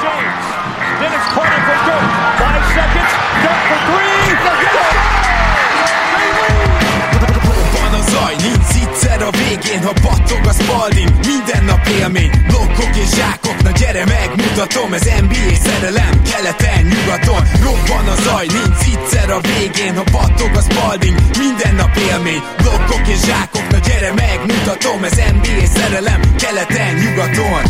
James. Then Carter for Dirk. Five seconds. Dirk for three. Zaj, nincs egyszer a végén, ha battog a spalding. Minden nap élmény, blokkok és zsákok Na gyere megmutatom, ez NBA szerelem Keleten, nyugaton, robban a zaj Nincs egyszer a végén, ha battog a spalding. Minden nap élmény, blokkok és zsákok Na gyere megmutatom, ez NBA szerelem Keleten, nyugaton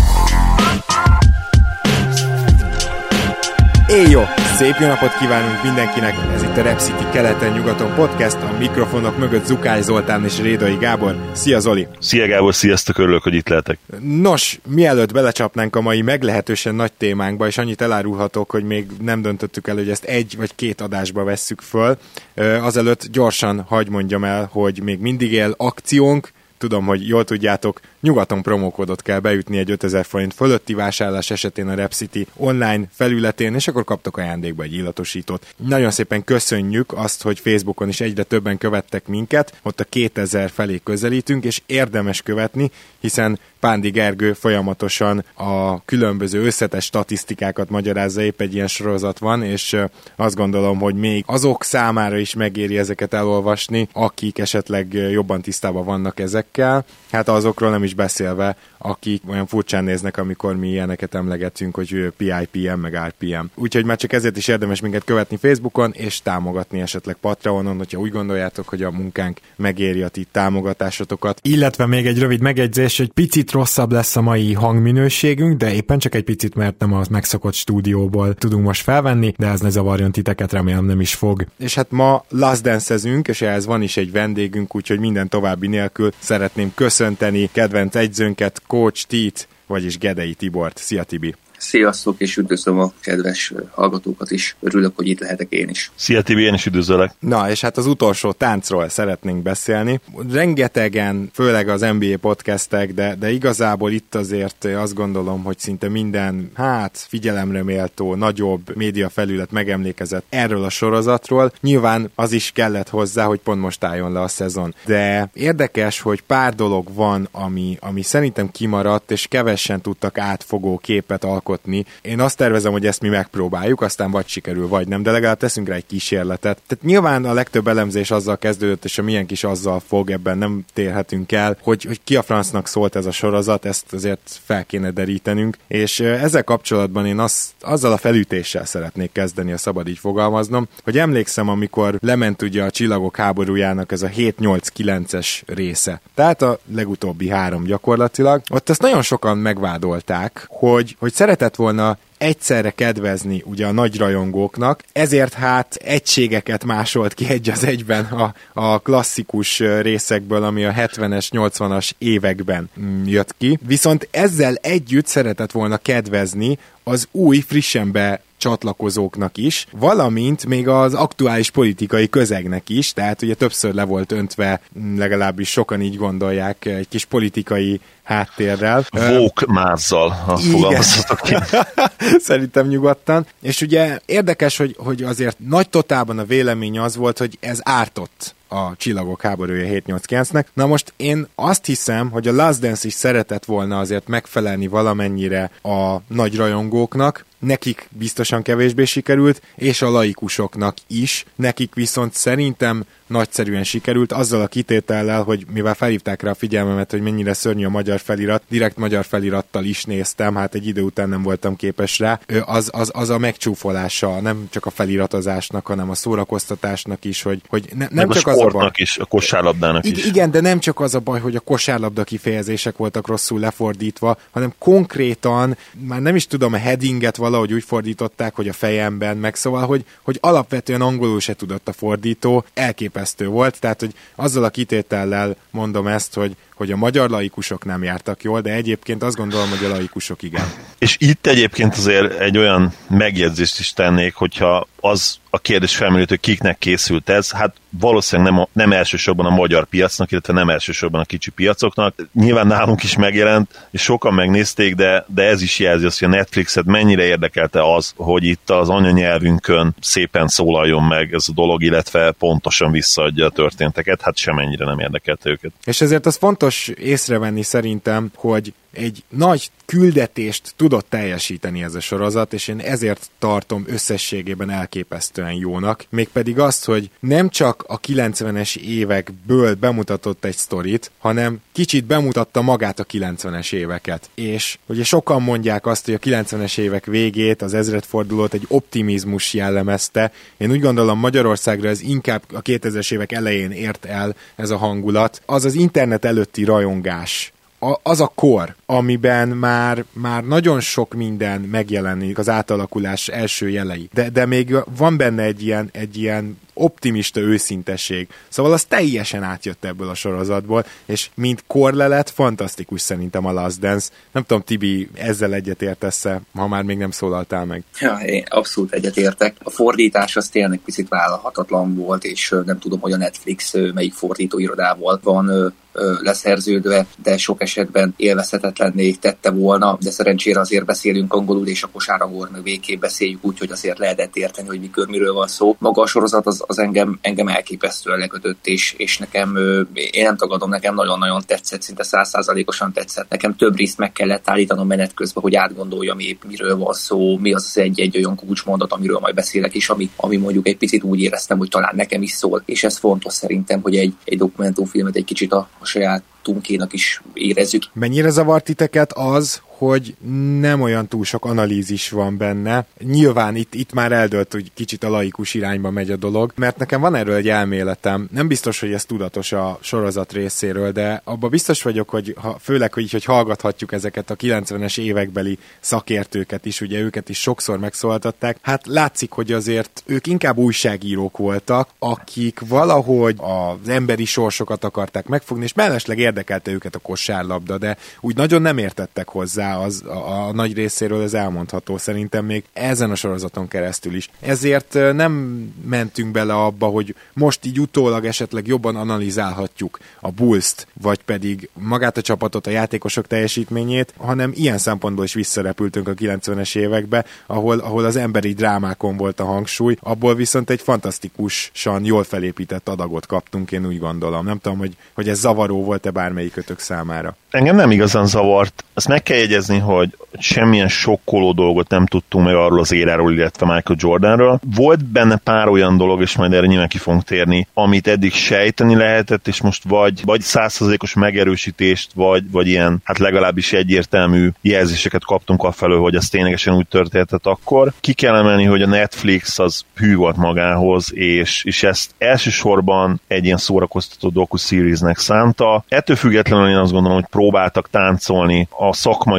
Éjjó! Szép jó napot kívánunk mindenkinek! Ez itt a Rep City keleten-nyugaton podcast, a mikrofonok mögött Zukály Zoltán és Rédai Gábor. Szia Zoli! Szia Gábor, sziasztok, örülök, hogy itt lehetek. Nos, mielőtt belecsapnánk a mai meglehetősen nagy témánkba, és annyit elárulhatok, hogy még nem döntöttük el, hogy ezt egy vagy két adásba vesszük föl, azelőtt gyorsan hagy mondjam el, hogy még mindig él akciónk, tudom, hogy jól tudjátok, nyugaton promókódot kell beütni egy 5000 forint fölötti vásárlás esetén a Repcity online felületén, és akkor kaptok ajándékba egy illatosítót. Nagyon szépen köszönjük azt, hogy Facebookon is egyre többen követtek minket, ott a 2000 felé közelítünk, és érdemes követni, hiszen Pándi Gergő folyamatosan a különböző összetes statisztikákat magyarázza, épp egy ilyen sorozat van, és azt gondolom, hogy még azok számára is megéri ezeket elolvasni, akik esetleg jobban tisztában vannak ezekkel. Hát azokról nem is beszélve, akik olyan furcsán néznek, amikor mi ilyeneket emlegetünk, hogy PIPM meg RPM. Úgyhogy már csak ezért is érdemes minket követni Facebookon, és támogatni esetleg Patreonon, hogyha úgy gondoljátok, hogy a munkánk megéri a ti támogatásotokat. Illetve még egy rövid megjegyzés, hogy picit rosszabb lesz a mai hangminőségünk, de éppen csak egy picit, mert nem az megszokott stúdióból tudunk most felvenni, de ez ne zavarjon titeket, remélem nem is fog. És hát ma Last dance és ehhez van is egy vendégünk, úgyhogy minden további nélkül szeretném köszönteni kedvenc egyzőnket, Coach Tit, vagyis Gedei Tibort. Szia Tibi! Sziasztok, és üdvözlöm a kedves hallgatókat is. Örülök, hogy itt lehetek én is. Szia Tibi, én is üdvözöllek. Na, és hát az utolsó táncról szeretnénk beszélni. Rengetegen, főleg az NBA podcastek, de, de igazából itt azért azt gondolom, hogy szinte minden, hát figyelemre méltó, nagyobb média felület megemlékezett erről a sorozatról. Nyilván az is kellett hozzá, hogy pont most álljon le a szezon. De érdekes, hogy pár dolog van, ami, ami szerintem kimaradt, és kevesen tudtak átfogó képet alkotni alkotni. Én azt tervezem, hogy ezt mi megpróbáljuk, aztán vagy sikerül, vagy nem, de legalább teszünk rá egy kísérletet. Tehát nyilván a legtöbb elemzés azzal kezdődött, és a milyen kis azzal fog, ebben nem térhetünk el, hogy, hogy ki a francnak szólt ez a sorozat, ezt azért fel kéne derítenünk, és ezzel kapcsolatban én azt, azzal a felütéssel szeretnék kezdeni, a szabad így fogalmaznom, hogy emlékszem, amikor lement ugye a csillagok háborújának ez a 7-8-9-es része. Tehát a legutóbbi három gyakorlatilag. Ott ezt nagyon sokan megvádolták, hogy, hogy szeret szeretett volna egyszerre kedvezni ugye a nagy rajongóknak, ezért hát egységeket másolt ki egy az egyben a, a klasszikus részekből, ami a 70-es, 80-as években jött ki. Viszont ezzel együtt szeretett volna kedvezni az új, frissen be csatlakozóknak is, valamint még az aktuális politikai közegnek is, tehát ugye többször le volt öntve, legalábbis sokan így gondolják, egy kis politikai háttérrel. Vók mázzal, ha fogalmazhatok ki. Szerintem nyugodtan. És ugye érdekes, hogy, hogy azért nagy totában a vélemény az volt, hogy ez ártott a Csillagok háborúja 789-nek. Na most én azt hiszem, hogy a Last Dance is szeretett volna azért megfelelni valamennyire a nagy rajongóknak, nekik biztosan kevésbé sikerült, és a laikusoknak is, nekik viszont szerintem nagyszerűen sikerült, azzal a kitétellel, hogy mivel felhívták rá a figyelmemet, hogy mennyire szörnyű a magyar felirat, direkt magyar felirattal is néztem, hát egy idő után nem voltam képes rá, az, az, az a megcsúfolása nem csak a feliratozásnak, hanem a szórakoztatásnak is, hogy, hogy ne, nem Meg csak a az a baj. is, a kosárlabdának I- is. Igen, de nem csak az a baj, hogy a kosárlabda kifejezések voltak rosszul lefordítva, hanem konkrétan, már nem is tudom, a headinget valahogy úgy fordították, hogy a fejemben, meg szóval, hogy, hogy alapvetően angolul se tudott a fordító, elképesztő volt, tehát hogy azzal a kitétellel mondom ezt, hogy, hogy a magyar laikusok nem jártak jól, de egyébként azt gondolom, hogy a laikusok igen. És itt egyébként azért egy olyan megjegyzést is tennék, hogyha az a kérdés felmerült, hogy kiknek készült ez, hát valószínűleg nem, a, nem elsősorban a magyar piacnak, illetve nem elsősorban a kicsi piacoknak. Nyilván nálunk is megjelent, és sokan megnézték, de, de ez is jelzi azt, hogy a Netflixet mennyire érdekelte az, hogy itt az anyanyelvünkön szépen szólaljon meg ez a dolog, illetve pontosan visszaadja a történteket, hát semennyire nem érdekelte őket. És ezért az fontos észrevenni szerintem, hogy egy nagy küldetést tudott teljesíteni ez a sorozat, és én ezért tartom összességében elképesztően jónak. Mégpedig azt, hogy nem csak a 90-es évekből bemutatott egy sztorit, hanem kicsit bemutatta magát a 90-es éveket. És ugye sokan mondják azt, hogy a 90-es évek végét, az ezredfordulót egy optimizmus jellemezte. Én úgy gondolom Magyarországra ez inkább a 2000-es évek elején ért el ez a hangulat. Az az internet előtti rajongás az a kor, amiben már, már nagyon sok minden megjelenik az átalakulás első jelei. De, de még van benne egy ilyen, egy ilyen optimista őszintesség. Szóval az teljesen átjött ebből a sorozatból, és mint korlelet, fantasztikus szerintem a Last Dance. Nem tudom, Tibi, ezzel egyetértesz-e, ha már még nem szólaltál meg? Ja, én abszolút egyetértek. A fordítás az tényleg picit vállalhatatlan volt, és nem tudom, hogy a Netflix melyik fordítóirodával van leszerződve, de sok esetben élvezhetetlenné tette volna, de szerencsére azért beszélünk angolul, és a kosáragor meg végképp beszéljük úgy, hogy azért lehetett érteni, hogy mikor miről van szó. Maga a sorozat az, az engem, engem elképesztően lekötött, és, és nekem, én nem tagadom, nekem nagyon-nagyon tetszett, szinte százszázalékosan tetszett. Nekem több részt meg kellett állítanom menet közben, hogy átgondoljam épp miről van szó, mi az egy-egy olyan kulcsmondat, amiről majd beszélek, és ami, ami mondjuk egy picit úgy éreztem, hogy talán nekem is szól, és ez fontos szerintem, hogy egy, egy dokumentumfilmet egy kicsit a, a saját tunkénak is érezzük. Mennyire zavart titeket az, hogy nem olyan túl sok analízis van benne. Nyilván itt, itt már eldölt, hogy kicsit a laikus irányba megy a dolog, mert nekem van erről egy elméletem. Nem biztos, hogy ez tudatos a sorozat részéről, de abban biztos vagyok, hogy ha, főleg, hogy, hogy hallgathatjuk ezeket a 90-es évekbeli szakértőket is, ugye őket is sokszor megszólaltatták, hát látszik, hogy azért ők inkább újságírók voltak, akik valahogy az emberi sorsokat akarták megfogni, és mellesleg érdekelte őket a kosárlabda, de úgy nagyon nem értettek hozzá az a, a nagy részéről ez elmondható szerintem még ezen a sorozaton keresztül is. Ezért nem mentünk bele abba, hogy most így utólag esetleg jobban analizálhatjuk a bulls vagy pedig magát a csapatot, a játékosok teljesítményét, hanem ilyen szempontból is visszarepültünk a 90-es évekbe, ahol, ahol az emberi drámákon volt a hangsúly, abból viszont egy fantasztikusan jól felépített adagot kaptunk, én úgy gondolom. Nem tudom, hogy, hogy ez zavaró volt-e bármelyikötök számára. Engem nem igazán zavart. Azt meg kell jegyezni, hogy semmilyen sokkoló dolgot nem tudtunk meg arról az éráról, illetve Michael Jordanről. Volt benne pár olyan dolog, és majd erre nyilván ki fogunk térni, amit eddig sejteni lehetett, és most vagy, vagy százszerzékos megerősítést, vagy, vagy ilyen, hát legalábbis egyértelmű jelzéseket kaptunk afelől, hogy ez ténylegesen úgy történtett akkor. Ki kell emelni, hogy a Netflix az hű volt magához, és, és ezt elsősorban egy ilyen szórakoztató docu-seriesnek szánta. Ettől függetlenül én azt gondolom, hogy próbáltak táncolni a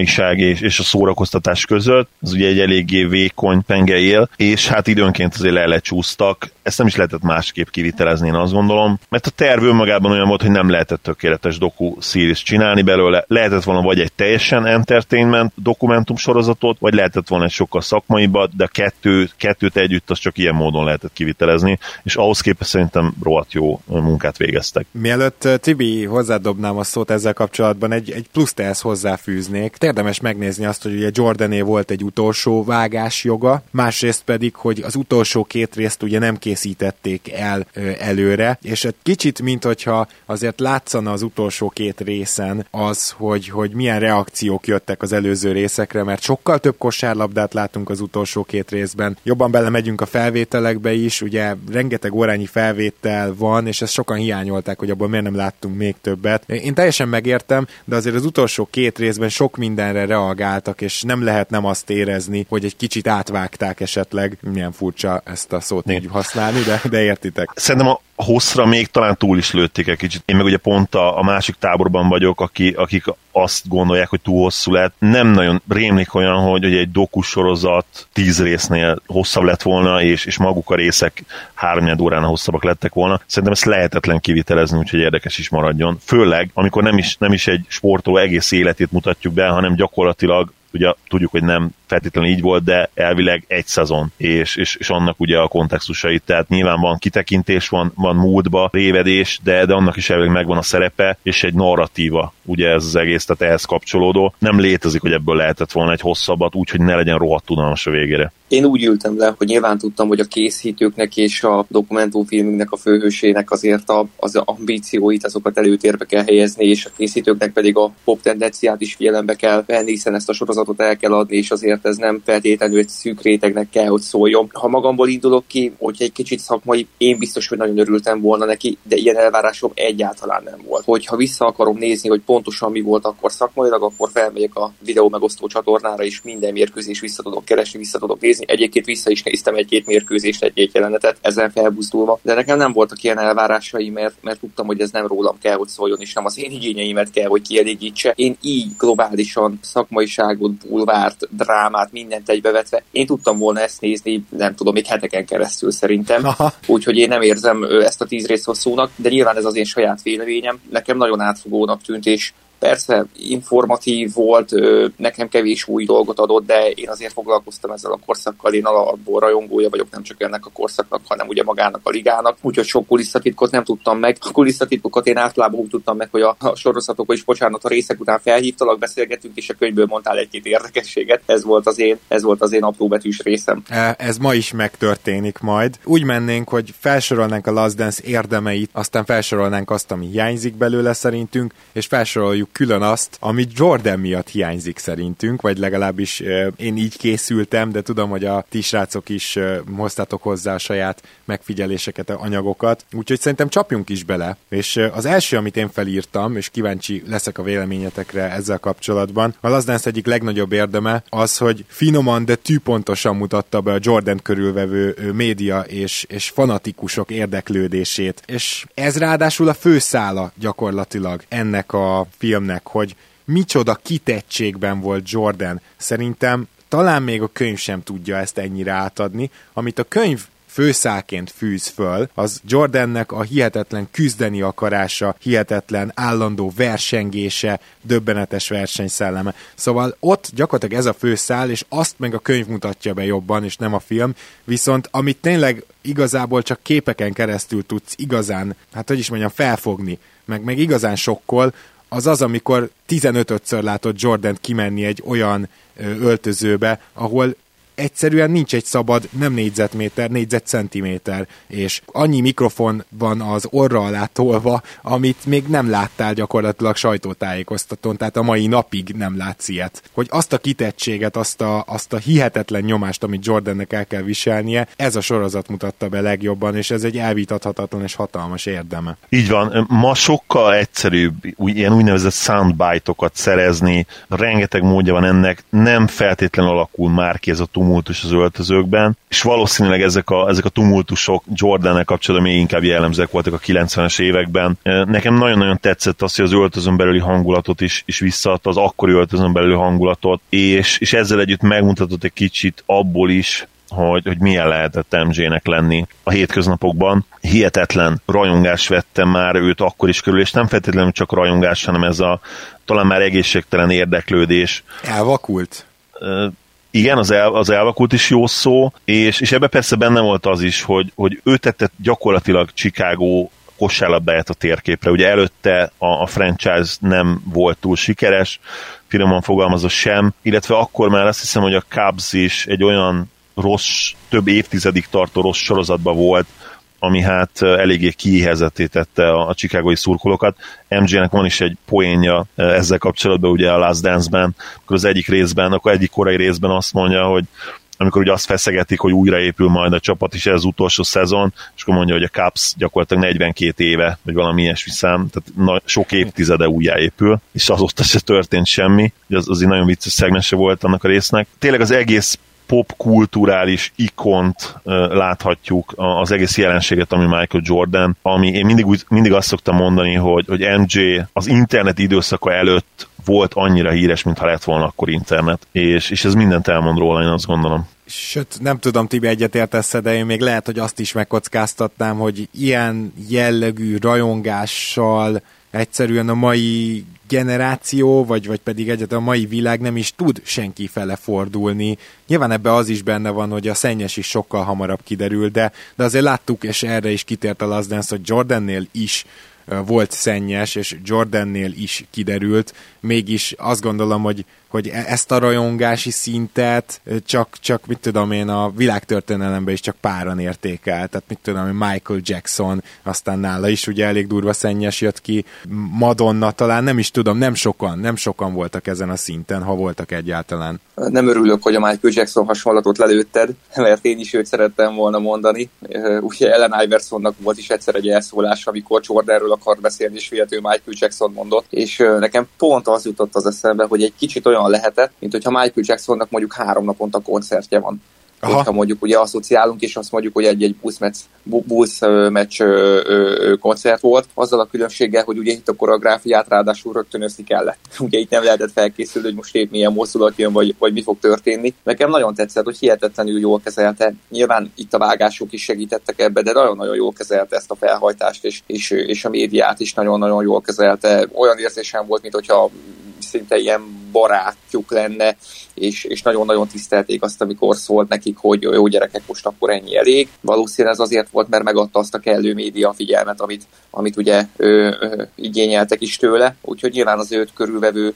szakmaiság és, és a szórakoztatás között, az ugye egy eléggé vékony penge él, és hát időnként azért le lecsúsztak, ezt nem is lehetett másképp kivitelezni, én azt gondolom, mert a terv önmagában olyan volt, hogy nem lehetett tökéletes doku series csinálni belőle, lehetett volna vagy egy teljesen entertainment dokumentum sorozatot, vagy lehetett volna egy sokkal szakmaibat, de kettő, kettőt együtt az csak ilyen módon lehetett kivitelezni, és ahhoz képest szerintem rohadt jó munkát végeztek. Mielőtt Tibi hozzádobnám a szót ezzel kapcsolatban, egy, egy pluszt ehhez hozzáfűznék. Érdemes megnézni azt, hogy ugye Jordané volt egy utolsó vágás joga, másrészt pedig, hogy az utolsó két részt ugye nem készítették el előre, és egy kicsit, mint hogyha azért látszana az utolsó két részen az, hogy, hogy milyen reakciók jöttek az előző részekre, mert sokkal több kosárlabdát látunk az utolsó két részben. Jobban belemegyünk a felvételekbe is, ugye rengeteg órányi felvétel van, és ezt sokan hiányolták, hogy abban miért nem láttunk még többet. Én teljesen megértem, de azért az utolsó két részben sok mindenre reagáltak, és nem lehet nem azt érezni, hogy egy kicsit átvágták esetleg, milyen furcsa ezt a szót így használni használni, de, de értitek. Szerintem a hosszra még talán túl is lőtték egy kicsit. Én meg ugye pont a, a másik táborban vagyok, aki, akik azt gondolják, hogy túl hosszú lett. Nem nagyon rémlik olyan, hogy, hogy egy dokusorozat tíz résznél hosszabb lett volna, és, és maguk a részek három órán hosszabbak lettek volna. Szerintem ezt lehetetlen kivitelezni, úgyhogy érdekes is maradjon. Főleg, amikor nem is, nem is egy sportoló egész életét mutatjuk be, hanem gyakorlatilag ugye tudjuk, hogy nem feltétlenül így volt, de elvileg egy szezon, és, és, és annak ugye a kontextusait, tehát nyilván van kitekintés, van, van múltba, révedés, de, de annak is elvileg megvan a szerepe, és egy narratíva, ugye ez az egész, tehát ehhez kapcsolódó. Nem létezik, hogy ebből lehetett volna egy hosszabbat, úgy, hogy ne legyen rohadt tudalmas a végére. Én úgy ültem le, hogy nyilván tudtam, hogy a készítőknek és a dokumentumfilmünknek a főhősének azért a, az ambícióit, azokat előtérbe kell helyezni, és a készítőknek pedig a pop tendenciát is figyelembe kell venni, hiszen ezt a sorozatot el kell adni, és azért ez nem feltétlenül egy szűk rétegnek kell, hogy szóljon. Ha magamból indulok ki, hogy egy kicsit szakmai, én biztos, hogy nagyon örültem volna neki, de ilyen elvárásom egyáltalán nem volt. Hogyha vissza akarom nézni, hogy pontosan mi volt akkor szakmailag, akkor felmegyek a videó megosztó csatornára, és minden mérkőzés vissza tudok keresni, vissza tudok nézni. Egyébként vissza is néztem egy-két mérkőzést, egy-két jelenetet, ezen felbuzdulva. De nekem nem voltak ilyen elvárásai, mert, mert tudtam, hogy ez nem rólam kell, hogy szóljon, és nem az én igényeimet kell, hogy kielégítse. Én így globálisan szakmaiságot, bulvárt, drámát, mindent egybevetve, én tudtam volna ezt nézni, nem tudom, még heteken keresztül szerintem. Úgyhogy én nem érzem ezt a tíz rész hosszúnak, de nyilván ez az én saját véleményem. Nekem nagyon átfogónak tűnt, és Persze informatív volt, nekem kevés új dolgot adott, de én azért foglalkoztam ezzel a korszakkal, én alapból rajongója vagyok nem csak ennek a korszaknak, hanem ugye magának a ligának, úgyhogy sok kulisszatitkot nem tudtam meg. A kulisszatitkokat én általában úgy tudtam meg, hogy a, a is, bocsánat, a részek után felhívtalak, beszélgetünk, és a könyvből mondtál egy-két érdekességet. Ez volt az én, ez volt az én apró betűs részem. E, ez ma is megtörténik majd. Úgy mennénk, hogy felsorolnánk a Last Dance érdemeit, aztán felsorolnánk azt, ami hiányzik belőle szerintünk, és felsoroljuk külön azt, ami Jordan miatt hiányzik szerintünk, vagy legalábbis én így készültem, de tudom, hogy a ti srácok is hoztatok hozzá a saját megfigyeléseket, anyagokat, úgyhogy szerintem csapjunk is bele. És az első, amit én felírtam, és kíváncsi leszek a véleményetekre ezzel kapcsolatban, a Last Dance egyik legnagyobb érdeme az, hogy finoman, de tűpontosan mutatta be a Jordan körülvevő média és, és fanatikusok érdeklődését. És ez ráadásul a főszála gyakorlatilag ennek a film filmnek, hogy micsoda kitettségben volt Jordan. Szerintem talán még a könyv sem tudja ezt ennyire átadni, amit a könyv főszáként fűz föl, az Jordannek a hihetetlen küzdeni akarása, hihetetlen állandó versengése, döbbenetes versenyszelleme. Szóval ott gyakorlatilag ez a főszál, és azt meg a könyv mutatja be jobban, és nem a film, viszont amit tényleg igazából csak képeken keresztül tudsz igazán, hát hogy is mondjam, felfogni, meg, meg igazán sokkol, az az, amikor 15-ször látott Jordan kimenni egy olyan öltözőbe, ahol egyszerűen nincs egy szabad, nem négyzetméter, négyzetcentiméter, és annyi mikrofon van az orra alá tolva, amit még nem láttál gyakorlatilag sajtótájékoztatón, tehát a mai napig nem látsz ilyet. Hogy azt a kitettséget, azt a, azt a hihetetlen nyomást, amit Jordannek el kell viselnie, ez a sorozat mutatta be legjobban, és ez egy elvitathatatlan és hatalmas érdeme. Így van, ma sokkal egyszerűbb ilyen úgynevezett soundbite-okat szerezni, rengeteg módja van ennek, nem feltétlenül alakul már ki ez a tumultus az öltözőkben, és valószínűleg ezek a, ezek a tumultusok jordan kapcsolatban még inkább jellemzőek voltak a 90-es években. Nekem nagyon-nagyon tetszett az, hogy az öltözön belüli hangulatot is, is visszaadta, az akkori öltözön belüli hangulatot, és, és ezzel együtt megmutatott egy kicsit abból is, hogy, hogy milyen lehetett MJ-nek lenni a hétköznapokban. Hihetetlen rajongás vettem már őt akkor is körül, és nem feltétlenül csak rajongás, hanem ez a talán már egészségtelen érdeklődés. Elvakult? Igen, az, el, az elvakult is jó szó, és, és ebbe persze benne volt az is, hogy, hogy ő tette gyakorlatilag Chicago kosárlabdáját a térképre. Ugye előtte a, a franchise nem volt túl sikeres, finoman fogalmazva sem, illetve akkor már azt hiszem, hogy a Cubs is egy olyan rossz, több évtizedig tartó rossz sorozatban volt, ami hát eléggé kiéhezetté tette a, chicagói szurkolókat. MJ-nek van is egy poénja ezzel kapcsolatban, ugye a Last Dance-ben, akkor az egyik részben, akkor egyik korai részben azt mondja, hogy amikor ugye azt feszegetik, hogy újraépül majd a csapat, és ez az utolsó szezon, és akkor mondja, hogy a Caps gyakorlatilag 42 éve, vagy valami ilyesmi szám, tehát na, sok évtizede újjáépül, és azóta se történt semmi, az azért nagyon vicces szegmese volt annak a résznek. Tényleg az egész popkulturális ikont láthatjuk az egész jelenséget, ami Michael Jordan, ami én mindig, úgy, mindig azt szoktam mondani, hogy, hogy MJ az internet időszaka előtt volt annyira híres, mintha lett volna akkor internet, és, és ez mindent elmond róla, én azt gondolom. Sőt, nem tudom, Tibi egyetértesz de én még lehet, hogy azt is megkockáztatnám, hogy ilyen jellegű rajongással egyszerűen a mai generáció, vagy, vagy pedig egyet a mai világ nem is tud senki fele fordulni. Nyilván ebbe az is benne van, hogy a szennyes is sokkal hamarabb kiderül, de, de azért láttuk, és erre is kitért a Last Dance, hogy Jordannél is volt szennyes, és Jordannél is kiderült, mégis azt gondolom, hogy hogy e- ezt a rajongási szintet csak, csak mit tudom én, a világtörténelemben is csak páran értékel. Tehát mit tudom én, Michael Jackson, aztán nála is ugye elég durva szennyes jött ki, Madonna talán, nem is tudom, nem sokan, nem sokan voltak ezen a szinten, ha voltak egyáltalán. Nem örülök, hogy a Michael Jackson hasonlatot lelőtted, mert én is őt szerettem volna mondani. Ugye Ellen Iversonnak volt is egyszer egy elszólás, amikor Jordanről akart beszélni, és véletlenül Michael Jackson mondott, és nekem pont az jutott az eszembe, hogy egy kicsit olyan lehetett, mint hogyha Michael Jacksonnak mondjuk három naponta koncertje van. Aha. hogyha mondjuk ugye asszociálunk, és azt mondjuk, hogy egy-egy Bulls meccs, Bulls meccs koncert volt, azzal a különbséggel, hogy ugye itt a koreográfiát ráadásul rögtön összi kellett. Ugye itt nem lehetett felkészülni, hogy most épp milyen mozdulat jön, vagy, vagy mi fog történni. Nekem nagyon tetszett, hogy hihetetlenül jól kezelte. Nyilván itt a vágások is segítettek ebbe, de nagyon-nagyon jól kezelte ezt a felhajtást, és, és, és a médiát is nagyon-nagyon jól kezelte. Olyan érzésem volt, mint hogyha szinte ilyen barátjuk lenne, és, és nagyon-nagyon tisztelték azt, amikor szólt nekik, hogy jó gyerekek, most akkor ennyi elég. Valószínűleg ez azért volt, mert megadta azt a kellő média figyelmet, amit, amit ugye ö, ö, igényeltek is tőle, úgyhogy nyilván az őt körülvevő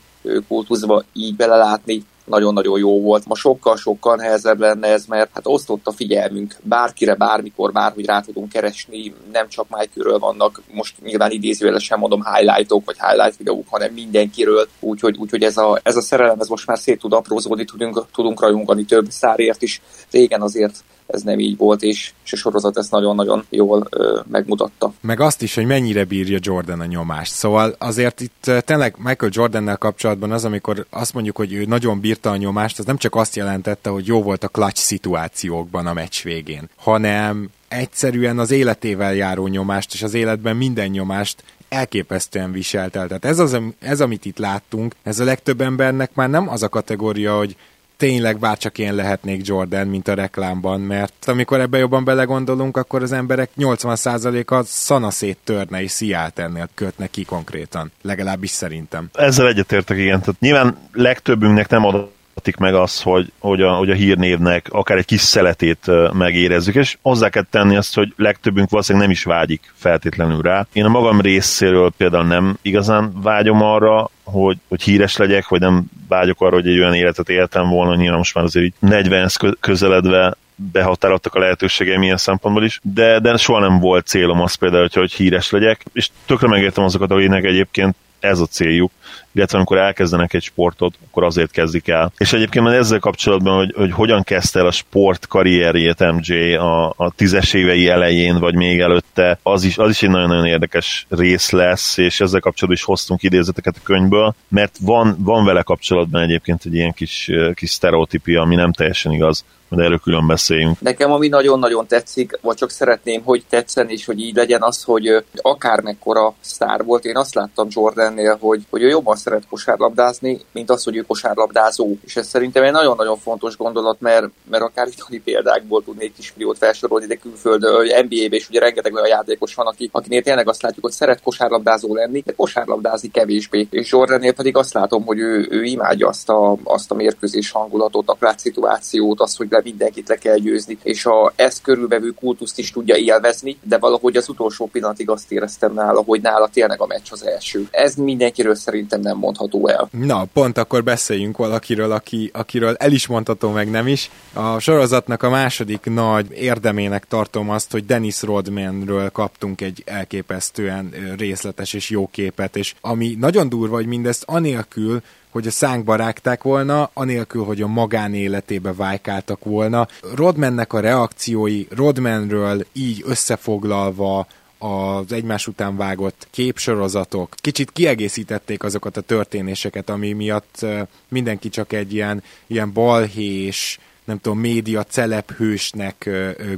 kultuszba így belelátni nagyon-nagyon jó volt. Ma sokkal-sokkal nehezebb lenne ez, mert hát osztott a figyelmünk. Bárkire, bármikor, bárhogy rá tudunk keresni, nem csak Michaelről vannak, most nyilván idézőjelesen mondom highlightok, vagy highlight videók, hanem mindenkiről, úgyhogy, úgyhogy ez, a, ez a szerelem, ez most már szét tud aprózódni, tudunk, tudunk rajongani több szárért is. Régen azért ez nem így volt, és, és a sorozat ezt nagyon-nagyon jól ö, megmutatta. Meg azt is, hogy mennyire bírja Jordan a nyomást. Szóval azért itt tényleg Michael Jordannel kapcsolatban az, amikor azt mondjuk, hogy ő nagyon bírta a nyomást, az nem csak azt jelentette, hogy jó volt a clutch szituációkban a meccs végén, hanem egyszerűen az életével járó nyomást, és az életben minden nyomást elképesztően viselt el. Tehát ez, az, ez, amit itt láttunk, ez a legtöbb embernek már nem az a kategória, hogy tényleg bárcsak én lehetnék Jordan, mint a reklámban, mert amikor ebbe jobban belegondolunk, akkor az emberek 80%-a szanaszét törne és sziált ennél kötne ki konkrétan. Legalábbis szerintem. Ezzel egyetértek, igen. Tehát nyilván legtöbbünknek nem ad meg az, hogy, hogy, a, hogy a hírnévnek akár egy kis szeletét megérezzük, és hozzá kell tenni azt, hogy legtöbbünk valószínűleg nem is vágyik feltétlenül rá. Én a magam részéről például nem igazán vágyom arra, hogy, hogy híres legyek, vagy nem vágyok arra, hogy egy olyan életet éltem volna, nyilván most már azért így 40 közeledve behatároltak a lehetőségeim ilyen szempontból is, de, de soha nem volt célom az például, hogy, hogy híres legyek, és tökre megértem azokat, akiknek egyébként ez a céljuk, illetve amikor elkezdenek egy sportot, akkor azért kezdik el. És egyébként ezzel kapcsolatban, hogy, hogy hogyan kezdte el a sport karrierjét MJ a, a tízes évei elején, vagy még előtte, az is, az is egy nagyon-nagyon érdekes rész lesz, és ezzel kapcsolatban is hoztunk idézeteket a könyvből, mert van, van vele kapcsolatban egyébként egy ilyen kis, kis sztereotípia, ami nem teljesen igaz de erről külön beszéljünk. Nekem ami nagyon-nagyon tetszik, vagy csak szeretném, hogy tetszen, és hogy így legyen az, hogy akármekkora sztár volt, én azt láttam Jordannél, hogy, hogy ő jobban szeret kosárlabdázni, mint az, hogy ő kosárlabdázó. És ez szerintem egy nagyon-nagyon fontos gondolat, mert, mert akár itthoni példákból tudnék kis milliót felsorolni, de külföldön, NBA-ben is ugye rengeteg olyan játékos van, aki, akinél tényleg azt látjuk, hogy szeret kosárlabdázó lenni, de kosárlabdázni kevésbé. És Jordannél pedig azt látom, hogy ő, ő imádja azt a, azt a mérkőzés hangulatot, a szituációt, azt, hogy le mindenkit le kell győzni, és a ezt körülvevő kultuszt is tudja élvezni, de valahogy az utolsó pillanatig azt éreztem nála, hogy nála tényleg a meccs az első. Ez mindenkiről szerintem nem mondható el. Na, pont akkor beszéljünk valakiről, aki, akiről el is mondható, meg nem is. A sorozatnak a második nagy érdemének tartom azt, hogy Dennis Rodmanről kaptunk egy elképesztően részletes és jó képet, és ami nagyon durva, hogy mindezt anélkül, hogy a szánkba rágták volna, anélkül, hogy a magánéletébe vájkáltak volna. Rodmannek a reakciói, Rodmanről így összefoglalva az egymás után vágott képsorozatok. Kicsit kiegészítették azokat a történéseket, ami miatt mindenki csak egy ilyen, ilyen balhés, nem tudom, média celephősnek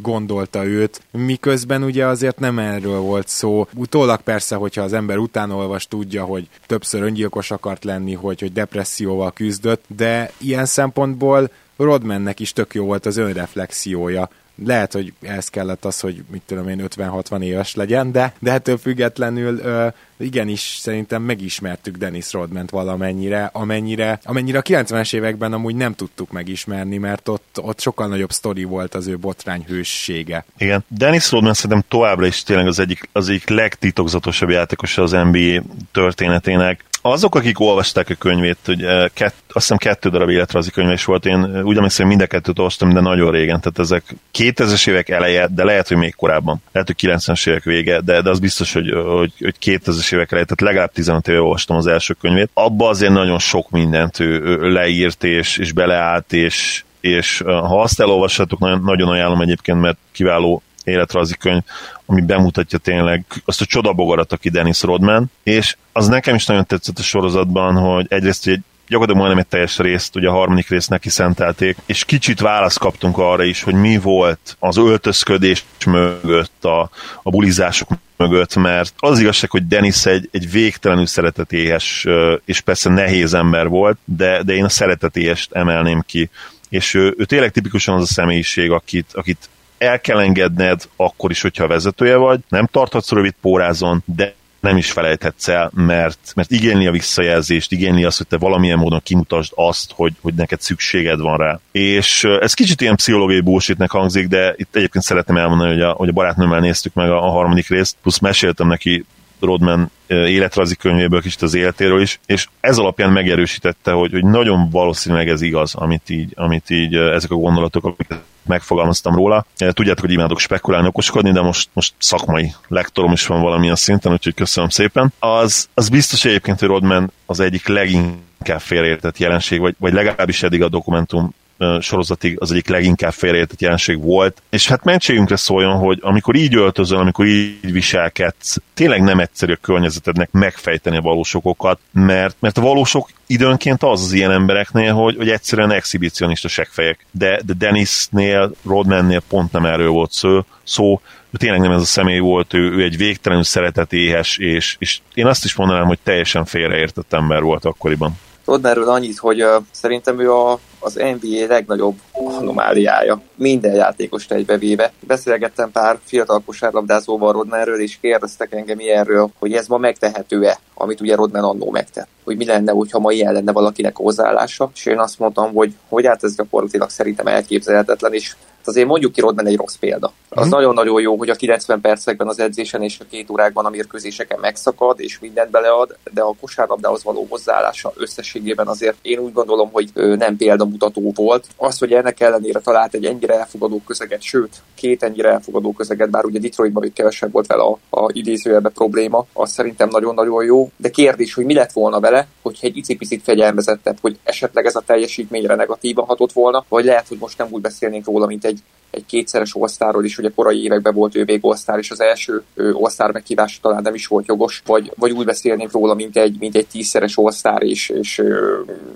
gondolta őt, miközben ugye azért nem erről volt szó. Utólag persze, hogyha az ember után olvas, tudja, hogy többször öngyilkos akart lenni, hogy, hogy depresszióval küzdött, de ilyen szempontból Rodmannek is tök jó volt az önreflexiója lehet, hogy ez kellett az, hogy mit tudom én 50-60 éves legyen, de, de ettől függetlenül ö, igenis szerintem megismertük Dennis rodman valamennyire, amennyire, amennyire a 90-es években amúgy nem tudtuk megismerni, mert ott, ott sokkal nagyobb sztori volt az ő botrány hőssége. Igen, Dennis Rodman szerintem továbbra is tényleg az egyik, az egyik legtitokzatosabb játékos az NBA történetének azok, akik olvasták a könyvét, hogy kett, azt hiszem kettő darab életrajzi könyve is volt, én úgy emlékszem, mind a kettőt olvastam, de nagyon régen, tehát ezek 2000-es évek eleje, de lehet, hogy még korábban, lehet, hogy 90-es évek vége, de, de az biztos, hogy, hogy, hogy 2000-es évek eleje, tehát legalább 15 éve olvastam az első könyvét. Abba azért nagyon sok mindent ő leírt és, és beleállt, és, és ha azt elolvassátok, nagyon, nagyon ajánlom egyébként, mert kiváló életrajzi könyv, ami bemutatja tényleg azt a csodabogarat, aki Dennis Rodman, és az nekem is nagyon tetszett a sorozatban, hogy egyrészt egy gyakorlatilag majdnem egy teljes részt, ugye a harmadik részt neki szentelték, és kicsit választ kaptunk arra is, hogy mi volt az öltözködés mögött, a, a bulizások mögött, mert az igazság, hogy Dennis egy, egy végtelenül szeretetéhes, és persze nehéz ember volt, de, de én a szeretetéhest emelném ki. És ő, ő tényleg tipikusan az a személyiség, akit, akit el kell engedned akkor is, hogyha vezetője vagy, nem tarthatsz rövid pórázon, de nem is felejthetsz el, mert, mert igényli a visszajelzést, igényli azt, hogy te valamilyen módon kimutasd azt, hogy, hogy neked szükséged van rá. És ez kicsit ilyen pszichológiai bullshitnek hangzik, de itt egyébként szeretném elmondani, hogy a, hogy a barátnőmmel néztük meg a, a harmadik részt, plusz meséltem neki Rodman életrajzi könyvéből, kicsit az életéről is, és ez alapján megerősítette, hogy, hogy nagyon valószínűleg ez igaz, amit így, amit így ezek a gondolatok, amiket megfogalmaztam róla. Tudjátok, hogy imádok spekulálni, okoskodni, de most, most szakmai lektorom is van valamilyen szinten, úgyhogy köszönöm szépen. Az, az biztos egyébként, hogy Rodman az egyik leginkább félreértett jelenség, vagy, vagy legalábbis eddig a dokumentum sorozatig az egyik leginkább félreértett jelenség volt, és hát mentségünkre szóljon, hogy amikor így öltözöl, amikor így viselkedsz, tényleg nem egyszerű a környezetednek megfejteni a valósokokat, mert, mert a valósok időnként az az ilyen embereknél, hogy, hogy egyszerűen exhibicionista segfejek. De, de Dennisnél, Rodmannél pont nem erről volt szó, szó tényleg nem ez a személy volt, ő, ő egy végtelenül szeretetéhes, és, és én azt is mondanám, hogy teljesen félreértett ember volt akkoriban. Tudod erről annyit, hogy uh, szerintem ő a az NBA legnagyobb anomáliája. Minden játékos egybevéve. Beszélgettem pár fiatal kosárlabdázóval Rodmanről, és kérdeztek engem ilyenről, hogy ez ma megtehető-e, amit ugye Rodman annó megtett. Hogy mi lenne, hogyha ma ilyen lenne valakinek hozzáállása. És én azt mondtam, hogy, hogy hát ez gyakorlatilag szerintem elképzelhetetlen, és azért mondjuk ki Rodman egy rossz példa. Az mm. nagyon-nagyon jó, hogy a 90 percekben az edzésen és a két órákban a mérkőzéseken megszakad, és mindent belead, de a kosárlabdához való hozzáállása összességében azért én úgy gondolom, hogy nem példamutató volt. Az, hogy ennek ellenére talált egy ennyire elfogadó közeget, sőt, két ennyire elfogadó közeget, bár ugye Detroitban még kevesebb volt vele a, a idézőjelbe probléma, az szerintem nagyon-nagyon jó. De kérdés, hogy mi lett volna vele, hogyha egy icipicit fegyelmezettebb, hogy esetleg ez a teljesítményre negatívan hatott volna, vagy lehet, hogy most nem úgy beszélnénk róla, mint egy egy kétszeres osztáról is, ugye korai években volt ő még osztár, és az első osztár meghívása talán nem is volt jogos, vagy, vagy úgy beszélnénk róla, mint egy, mint egy tízszeres osztár, és, és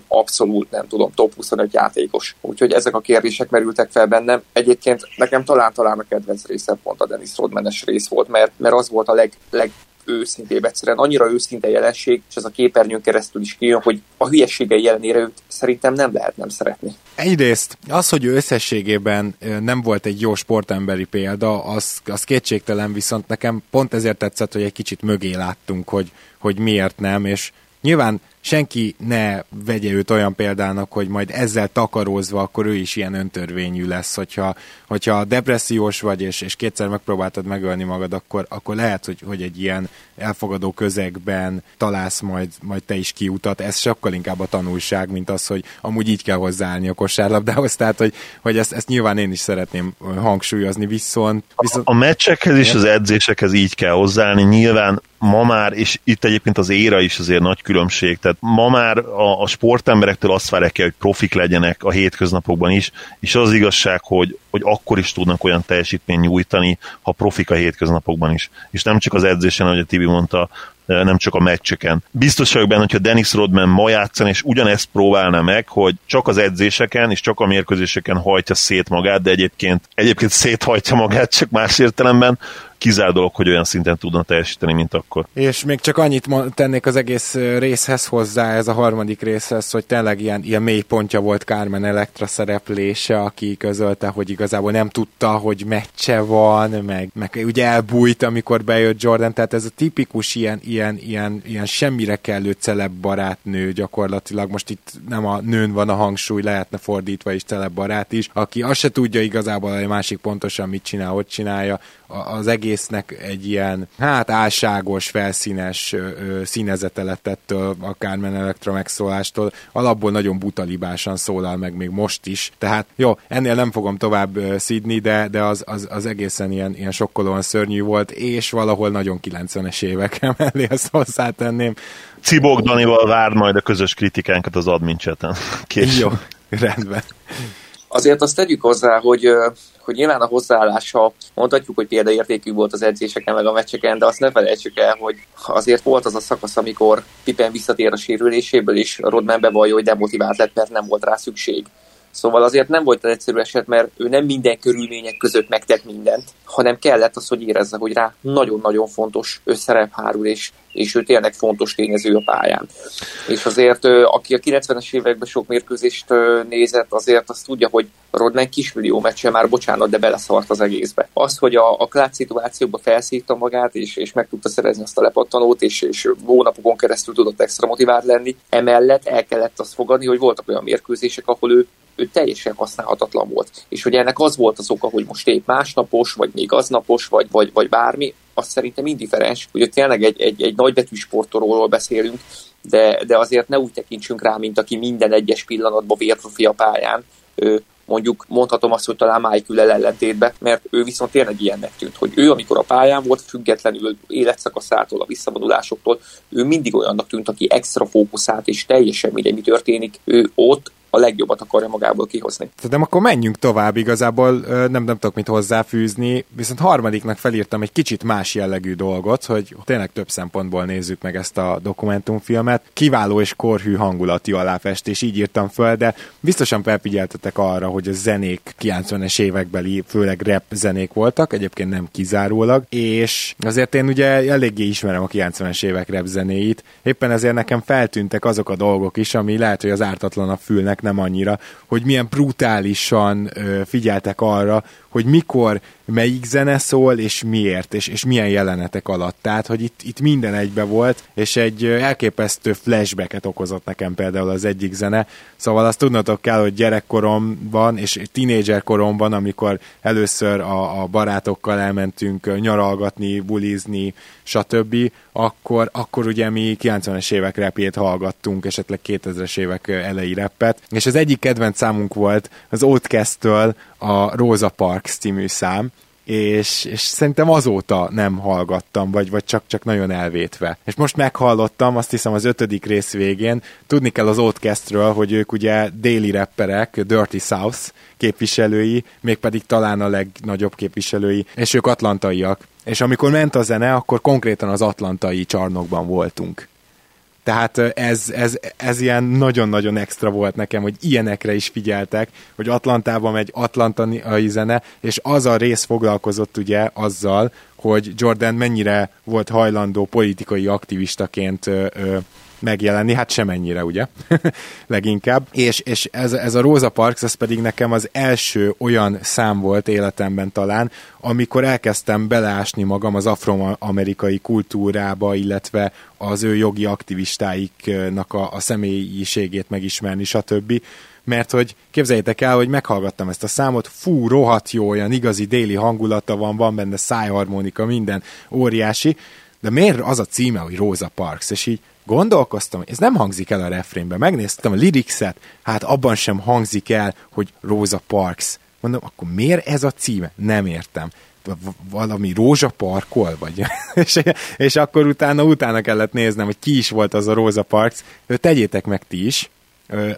abszolút, nem tudom, top 25 játékos. Úgyhogy ezek a kérdések merültek fel bennem. Egyébként nekem talán talán a kedvenc része pont a Dennis Rodmanes rész volt, mert, mert az volt a leg, leg őszintébb egyszerűen, annyira őszinte jelenség, és ez a képernyőn keresztül is kijön, hogy a hülyeségei ellenére őt szerintem nem lehet nem szeretni. Egyrészt az, hogy ő összességében nem volt egy jó sportemberi példa, az, az kétségtelen, viszont nekem pont ezért tetszett, hogy egy kicsit mögé láttunk, hogy, hogy miért nem, és nyilván senki ne vegye őt olyan példának, hogy majd ezzel takarózva, akkor ő is ilyen öntörvényű lesz, hogyha, hogyha depressziós vagy, és, és kétszer megpróbáltad megölni magad, akkor, akkor lehet, hogy, hogy egy ilyen elfogadó közegben találsz majd, majd te is kiutat. Ez sokkal inkább a tanulság, mint az, hogy amúgy így kell hozzáállni a kosárlabdához, tehát hogy, hogy ezt, ezt nyilván én is szeretném hangsúlyozni, viszont... viszont... A, a meccsekhez és az edzésekhez így kell hozzáállni, nyilván ma már, és itt egyébként az éra is azért nagy különbség, tehát ma már a, a sportemberektől azt várják el, hogy profik legyenek a hétköznapokban is, és az, az igazság, hogy, hogy akkor is tudnak olyan teljesítményt nyújtani, ha profik a hétköznapokban is. És nem csak az edzésen, ahogy a Tibi mondta, nem csak a meccseken. Biztos vagyok benne, hogyha Dennis Rodman ma játszan, és ugyanezt próbálna meg, hogy csak az edzéseken és csak a mérkőzéseken hajtja szét magát, de egyébként, egyébként széthajtja magát, csak más értelemben, kizár dolog, hogy olyan szinten tudna teljesíteni, mint akkor. És még csak annyit tennék az egész részhez hozzá, ez a harmadik részhez, hogy tényleg ilyen, ilyen mély pontja volt Carmen Electra szereplése, aki közölte, hogy igazából nem tudta, hogy meccse van, meg, meg ugye elbújt, amikor bejött Jordan, tehát ez a tipikus ilyen, ilyen, ilyen, ilyen semmire kellő celeb barátnő gyakorlatilag, most itt nem a nőn van a hangsúly, lehetne fordítva is celeb barát is, aki azt se tudja igazából, hogy a másik pontosan mit csinál, hogy csinálja, az egésznek egy ilyen, hát álságos, felszínes ö, színezete lett ettől a Carmen Electra megszólástól. Alapból nagyon butalibásan szólal meg még most is. Tehát jó, ennél nem fogom tovább szidni, de, de az, az, az egészen ilyen, ilyen sokkolóan szörnyű volt, és valahol nagyon 90-es évek mellé ezt hozzátenném. Cibok Danival vár majd a közös kritikánkat az admin chaten. Jó, rendben. Azért azt tegyük hozzá, hogy hogy nyilván a hozzáállása mondhatjuk, hogy példaértékű volt az edzéseken, meg a meccseken, de azt ne felejtsük el, hogy azért volt az a szakasz, amikor Pippen visszatér a sérüléséből, és Rodman bevallja, hogy demotivált lett, mert nem volt rá szükség. Szóval azért nem volt az egyszerű eset, mert ő nem minden körülmények között megtett mindent, hanem kellett az, hogy érezze, hogy rá nagyon-nagyon fontos összerep hárul, és, és ő tényleg fontos tényező a pályán. És azért, aki a 90-es években sok mérkőzést nézett, azért azt tudja, hogy Rodman kismillió meccse már bocsánat, de beleszart az egészbe. Az, hogy a, a klát szituációkba felszívta magát, és, és meg tudta szerezni azt a lepattanót, és, és hónapokon keresztül tudott extra motivált lenni, emellett el kellett azt fogadni, hogy voltak olyan mérkőzések, ahol ő ő teljesen használhatatlan volt. És hogy ennek az volt az oka, hogy most épp másnapos, vagy még aznapos, vagy, vagy, vagy bármi, az szerintem indifferens, hogy tényleg egy, egy, egy nagybetű sportolóról beszélünk, de, de azért ne úgy tekintsünk rá, mint aki minden egyes pillanatban vérprofi a pályán, ő, mondjuk mondhatom azt, hogy talán Michael ellentétben, mert ő viszont tényleg ilyennek tűnt, hogy ő, amikor a pályán volt, függetlenül életszakaszától, a visszavonulásoktól, ő mindig olyannak tűnt, aki extra fókuszált, és teljesen mindegy, mi történik, ő ott a legjobbat akarja magából kihozni. De akkor menjünk tovább, igazából nem, nem tudok mit hozzáfűzni, viszont harmadiknak felírtam egy kicsit más jellegű dolgot, hogy tényleg több szempontból nézzük meg ezt a dokumentumfilmet. Kiváló és korhű hangulati aláfestés, így írtam föl, de biztosan felfigyeltetek arra, hogy a zenék 90-es évekbeli, főleg rap zenék voltak, egyébként nem kizárólag, és azért én ugye eléggé ismerem a 90-es évek rap zenéit, éppen ezért nekem feltűntek azok a dolgok is, ami lehet, hogy az a fülnek nem annyira, hogy milyen brutálisan figyeltek arra, hogy mikor melyik zene szól, és miért, és, és milyen jelenetek alatt. Tehát, hogy itt, itt minden egybe volt, és egy elképesztő flashbacket okozott nekem például az egyik zene. Szóval azt tudnatok kell, hogy gyerekkoromban, és tínédzser koromban, amikor először a, a barátokkal elmentünk nyaralgatni, bulizni, stb., akkor, akkor ugye mi 90-es évek repjét hallgattunk, esetleg 2000-es évek elejé reppet, és az egyik kedvenc számunk volt az Outcast-től a Rosa Parks című szám, és, és szerintem azóta nem hallgattam, vagy, vagy csak, csak nagyon elvétve. És most meghallottam, azt hiszem az ötödik rész végén, tudni kell az Outcastről, hogy ők ugye déli rapperek, Dirty South képviselői, mégpedig talán a legnagyobb képviselői, és ők atlantaiak. És amikor ment a zene, akkor konkrétan az atlantai csarnokban voltunk. Tehát ez, ez, ez ilyen nagyon-nagyon extra volt nekem, hogy ilyenekre is figyeltek, hogy Atlantában megy atlantai zene, és az a rész foglalkozott ugye azzal, hogy Jordan mennyire volt hajlandó politikai aktivistaként ö, ö, megjelenni, hát semennyire, ugye? Leginkább. És, és ez, ez a Rosa Parks, ez pedig nekem az első olyan szám volt életemben talán, amikor elkezdtem beleásni magam az afroamerikai kultúrába, illetve az ő jogi aktivistáiknak a, a személyiségét megismerni, stb mert hogy képzeljétek el, hogy meghallgattam ezt a számot, fú, rohadt jó, olyan igazi déli hangulata van, van benne szájharmonika, minden óriási, de miért az a címe, hogy Rosa Parks, és így gondolkoztam, ez nem hangzik el a refrénben, megnéztem a lyricset, hát abban sem hangzik el, hogy Rosa Parks. Mondom, akkor miért ez a címe? Nem értem. Valami Rózsa Parkol, vagy? És, és akkor utána, utána kellett néznem, hogy ki is volt az a Róza Parks, tegyétek meg ti is,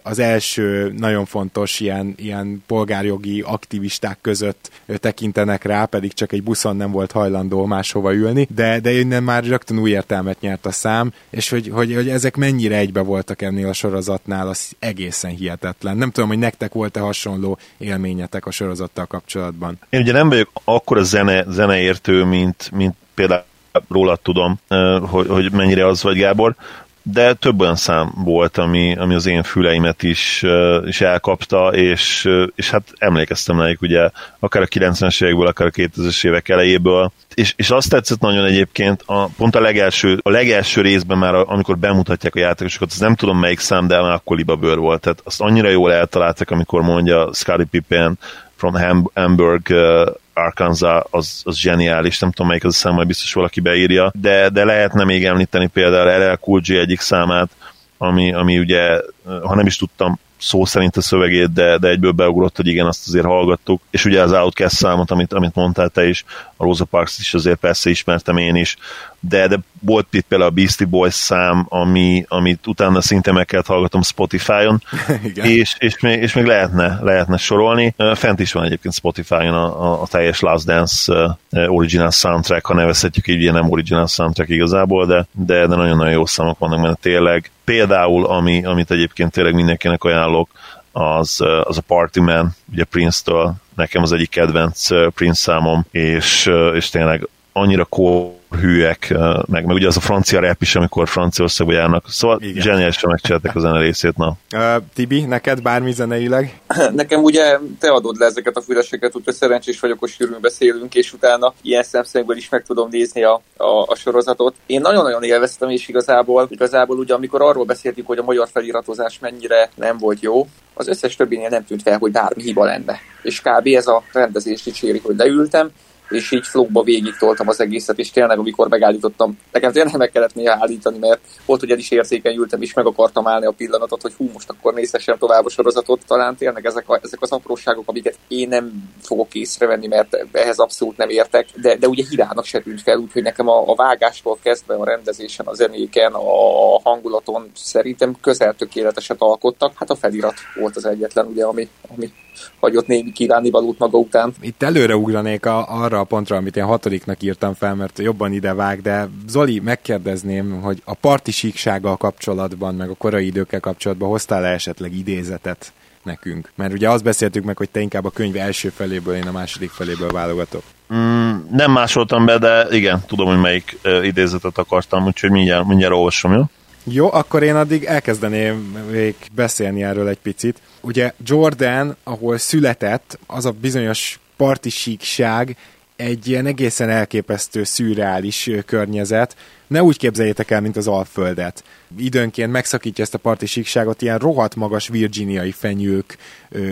az első nagyon fontos ilyen, ilyen polgárjogi aktivisták között tekintenek rá, pedig csak egy buszon nem volt hajlandó máshova ülni, de, de innen már rögtön új értelmet nyert a szám, és hogy, hogy, hogy ezek mennyire egybe voltak ennél a sorozatnál, az egészen hihetetlen. Nem tudom, hogy nektek volt-e hasonló élményetek a sorozattal kapcsolatban. Én ugye nem vagyok akkor a zene, zeneértő, mint, mint például rólad tudom, hogy, hogy mennyire az vagy Gábor, de több olyan szám volt, ami, ami az én füleimet is, is elkapta, és, és hát emlékeztem rájuk ugye akár a 90-es évekből, akár a 2000-es évek elejéből, és, és azt tetszett nagyon egyébként, a, pont a legelső, a legelső részben már, amikor bemutatják a játékosokat, az nem tudom melyik szám, de már akkor libabőr volt, tehát azt annyira jól eltaláltak, amikor mondja Scottie Pippen from Hamburg Arkansas az, az zseniális, nem tudom melyik az a szám, majd biztos valaki beírja, de, de lehetne még említeni például LL Cool J egyik számát, ami, ami ugye, ha nem is tudtam szó szerint a szövegét, de, de egyből beugrott, hogy igen, azt azért hallgattuk. És ugye az Outcast számot, amit, amit mondtál te is, a Rosa Parks is azért persze ismertem én is, de, de volt itt például a Beastie Boys szám, ami, amit utána szinte meg kellett hallgatom Spotify-on, és, és, még, és még lehetne, lehetne sorolni. Fent is van egyébként Spotify-on a, a, a teljes Last Dance original soundtrack, ha nevezhetjük így, ilyen nem original soundtrack igazából, de, de, de nagyon-nagyon jó számok vannak benne tényleg. Például, ami, amit egyébként tényleg mindenkinek ajánlok, az, az a Party Man, ugye Prince-től, nekem az egyik kedvenc Prince számom, és, és tényleg annyira hűek, meg, meg ugye az a francia rap is, amikor Franciaországba járnak. Szóval Igen. zseniálisan megcsinálták a zene részét. Na. Uh, Tibi, neked bármi zeneileg? Nekem ugye te adod le ezeket a füleseket, úgyhogy szerencsés vagyok, hogy sűrűn beszélünk, és utána ilyen szemszögből is meg tudom nézni a, a, a sorozatot. Én nagyon-nagyon élveztem, és igazából, igazából ugye amikor arról beszéltük, hogy a magyar feliratozás mennyire nem volt jó, az összes többinél nem tűnt fel, hogy bármi hiba lenne. És kb. ez a rendezés dicséri, hogy leültem, és így flókba végig toltam az egészet, és tényleg amikor megállítottam, nekem tényleg meg kellett néha állítani, mert volt, hogy el is érzékenyültem, és meg akartam állni a pillanatot, hogy hú, most akkor nézhessem tovább a sorozatot, talán tényleg ezek, a, ezek az apróságok, amiket én nem fogok észrevenni, mert ehhez abszolút nem értek, de, de ugye hibának se tűnt fel, úgyhogy nekem a, a vágástól kezdve a rendezésen, a zenéken, a hangulaton szerintem közel tökéleteset alkottak. Hát a felirat volt az egyetlen, ugye, ami, ami hagyott némi valót maga után. Itt előre ugranék a, arra a pontra, amit én hatodiknak írtam fel, mert jobban ide vág, de Zoli, megkérdezném, hogy a parti síksággal kapcsolatban, meg a korai időkkel kapcsolatban hoztál-e esetleg idézetet nekünk? Mert ugye azt beszéltük meg, hogy te inkább a könyv első feléből, én a második feléből válogatok. Mm, nem másoltam be, de igen, tudom, hogy melyik uh, idézetet akartam, úgyhogy mindjárt, mindjárt olvasom, jó? Jó, akkor én addig elkezdeném még beszélni erről egy picit. Ugye Jordan, ahol született, az a bizonyos parti síkság, egy ilyen egészen elképesztő, szürreális környezet. Ne úgy képzeljétek el, mint az Alföldet időnként megszakítja ezt a parti síkságot, ilyen rohadt magas virginiai fenyők,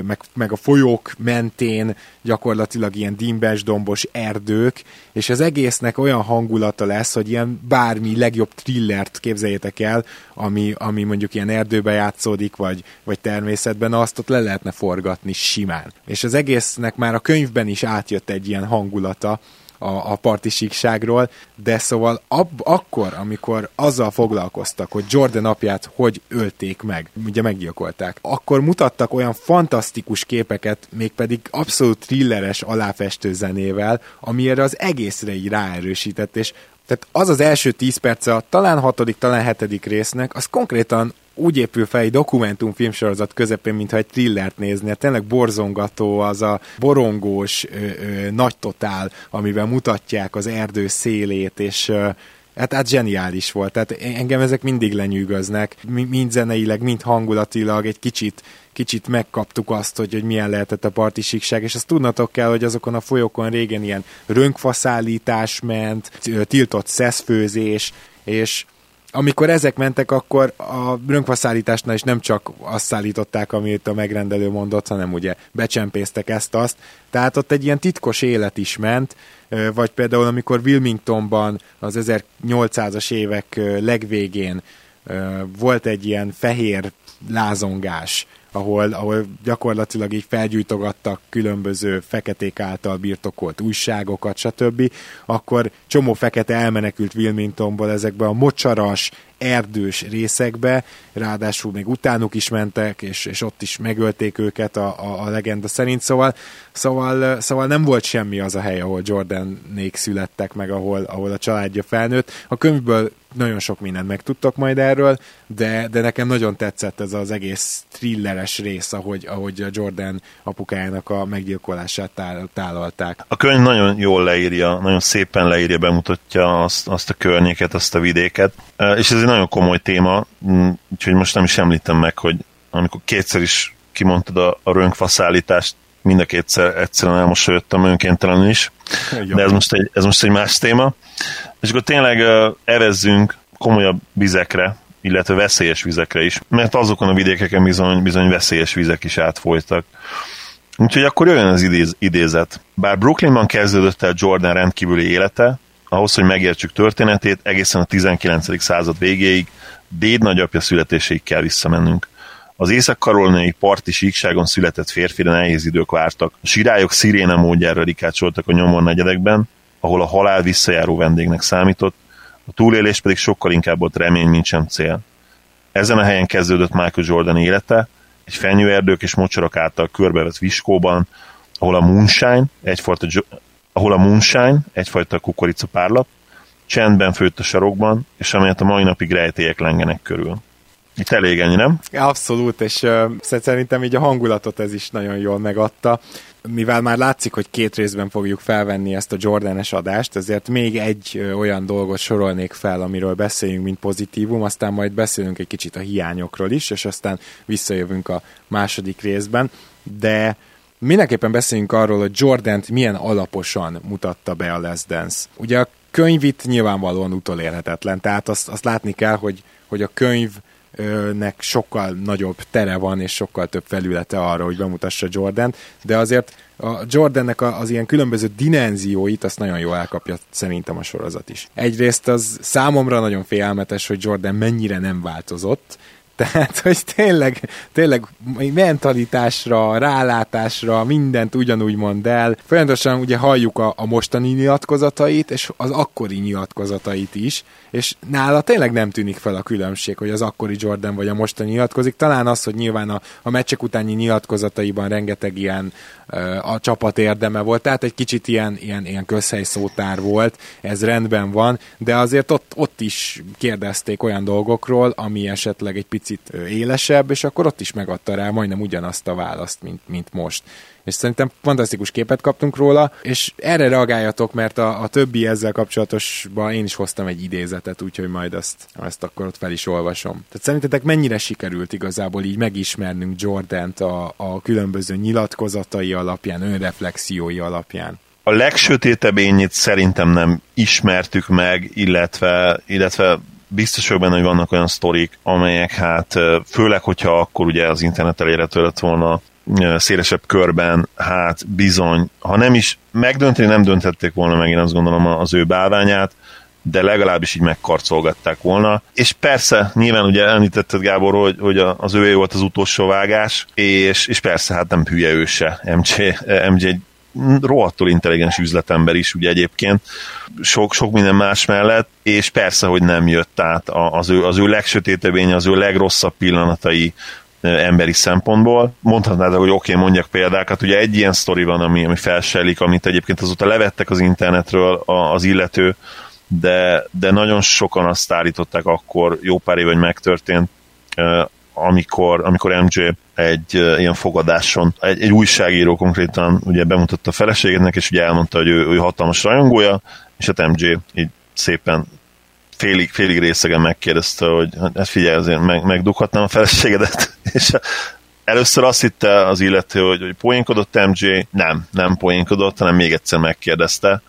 meg, meg a folyók mentén gyakorlatilag ilyen dimbes, dombos erdők, és az egésznek olyan hangulata lesz, hogy ilyen bármi legjobb thrillert képzeljétek el, ami, ami mondjuk ilyen erdőbe játszódik, vagy, vagy természetben, azt ott le lehetne forgatni simán. És az egésznek már a könyvben is átjött egy ilyen hangulata, a, a parti síkságról, de szóval ab, akkor, amikor azzal foglalkoztak, hogy Jordan apját hogy ölték meg, ugye meggyilkolták, akkor mutattak olyan fantasztikus képeket, mégpedig abszolút thrilleres aláfestő zenével, ami erre az egészre így ráerősített, és tehát az az első 10 perce a talán hatodik, talán hetedik résznek, az konkrétan úgy épül fel egy dokumentumfilmsorozat közepén, mintha egy thrillert nézni. Tényleg borzongató az a borongós ö, ö, nagy totál, amivel mutatják az erdő szélét, és ö, Hát, hát zseniális volt, tehát engem ezek mindig lenyűgöznek, mind zeneileg, mind hangulatilag, egy kicsit, kicsit megkaptuk azt, hogy, hogy milyen lehetett a partisíkság, és azt tudnatok kell, hogy azokon a folyókon régen ilyen rönkfaszállítás ment, tiltott szeszfőzés, és amikor ezek mentek, akkor a rönkvaszállításnál is nem csak azt szállították, amit a megrendelő mondott, hanem ugye becsempésztek ezt-azt. Tehát ott egy ilyen titkos élet is ment, vagy például amikor Wilmingtonban az 1800-as évek legvégén volt egy ilyen fehér lázongás, ahol, ahol gyakorlatilag így felgyújtogattak különböző feketék által birtokolt újságokat, stb., akkor csomó fekete elmenekült Wilmingtonból ezekbe a mocsaras, erdős részekbe, ráadásul még utánuk is mentek, és, és ott is megölték őket a, a, a legenda szerint, szóval, szóval, szóval nem volt semmi az a hely, ahol Jordanék születtek meg, ahol, ahol a családja felnőtt. A könyvből nagyon sok mindent megtudtak majd erről, de, de nekem nagyon tetszett ez az egész thrilleres rész, ahogy, ahogy a Jordan apukájának a meggyilkolását tál, tálalták. A könyv nagyon jól leírja, nagyon szépen leírja, bemutatja azt, azt a környéket, azt a vidéket, és ez egy nagyon komoly téma, mm, úgyhogy most nem is említem meg, hogy amikor kétszer is kimondtad a, a rönkfaszállítást, mind a kétszer egyszerűen elmosolyodtam önkéntelenül is, de ez most, egy, ez most egy más téma. És akkor tényleg evezzünk komolyabb vizekre, illetve veszélyes vizekre is, mert azokon a vidékeken bizony, bizony veszélyes vizek is átfolytak. Úgyhogy akkor jöjjön az idéz, idézet. Bár Brooklynban kezdődött el Jordan rendkívüli élete, ahhoz, hogy megértsük történetét, egészen a 19. század végéig, Déd nagyapja születéséig kell visszamennünk. Az észak-karolnai parti síkságon született férfire nehéz idők vártak. A sirályok sziréna módjára rikácsoltak a nyomor negyedekben, ahol a halál visszajáró vendégnek számított, a túlélés pedig sokkal inkább ott remény, mint sem cél. Ezen a helyen kezdődött Michael Jordan élete, egy fenyőerdők és mocsarak által körbevett viskóban, ahol a moonshine, egyfajta, ahol a moonshine, egyfajta kukoricapárlap, csendben főtt a sarokban, és amelyet a mai napig rejtélyek lengenek körül. Itt elég ennyi, nem? Abszolút, és szerintem így a hangulatot ez is nagyon jól megadta. Mivel már látszik, hogy két részben fogjuk felvenni ezt a Jordanes adást, ezért még egy olyan dolgot sorolnék fel, amiről beszéljünk, mint pozitívum, aztán majd beszélünk egy kicsit a hiányokról is, és aztán visszajövünk a második részben, de mindenképpen beszéljünk arról, hogy Jordant milyen alaposan mutatta be a Les Dance. Ugye a könyv itt nyilvánvalóan utolérhetetlen, tehát azt, azt látni kell, hogy, hogy a könyv nek sokkal nagyobb tere van, és sokkal több felülete arra, hogy bemutassa Jordan, de azért a Jordannek az ilyen különböző dimenzióit azt nagyon jól elkapja szerintem a sorozat is. Egyrészt az számomra nagyon félelmetes, hogy Jordan mennyire nem változott, tehát, hogy tényleg, tényleg mentalitásra, rálátásra mindent ugyanúgy mond el. Folyamatosan ugye halljuk a, a mostani nyilatkozatait, és az akkori nyilatkozatait is, és nála tényleg nem tűnik fel a különbség, hogy az akkori Jordan vagy a mostani nyilatkozik. Talán az, hogy nyilván a, a meccsek utáni nyilatkozataiban rengeteg ilyen a csapat érdeme volt, tehát egy kicsit ilyen, ilyen, ilyen közhelyszótár volt, ez rendben van, de azért ott, ott is kérdezték olyan dolgokról, ami esetleg egy picit élesebb, és akkor ott is megadta rá majdnem ugyanazt a választ, mint, mint most és szerintem fantasztikus képet kaptunk róla, és erre reagáljatok, mert a, a többi ezzel kapcsolatosban én is hoztam egy idézetet, úgyhogy majd azt, azt akkor ott fel is olvasom. Tehát szerintetek mennyire sikerült igazából így megismernünk Jordant a, a különböző nyilatkozatai alapján, önreflexiói alapján? A legsötétebb ényét szerintem nem ismertük meg, illetve, illetve biztos vagyok benne, hogy vannak olyan sztorik, amelyek hát főleg, hogyha akkor ugye az internet elérhető lett volna szélesebb körben, hát bizony, ha nem is megdönteni, nem döntették volna meg, én azt gondolom az ő bálványát, de legalábbis így megkarcolgatták volna. És persze, nyilván ugye említetted Gábor, hogy, hogy az ő volt az utolsó vágás, és, és persze hát nem hülye ő se. MJ, MJ rohadtul intelligens üzletember is ugye egyébként, sok, sok minden más mellett, és persze, hogy nem jött át az ő, az ő legsötétebb az ő legrosszabb pillanatai emberi szempontból. Mondhatnád, hogy oké, okay, mondjak példákat. Ugye egy ilyen sztori van, ami, ami felselik, amit egyébként azóta levettek az internetről az illető, de, de nagyon sokan azt állították akkor, jó pár év, hogy megtörtént, amikor, amikor MJ egy ilyen fogadáson, egy, egy újságíró konkrétan ugye bemutatta a feleségednek, és ugye elmondta, hogy ő, ő hatalmas rajongója, és hát MJ így szépen félig, félig részegen megkérdezte, hogy hát figyelj, azért meg, megdughatnám a feleségedet, és először azt hitte az illető, hogy, hogy poénkodott MJ, nem, nem poénkodott, hanem még egyszer megkérdezte,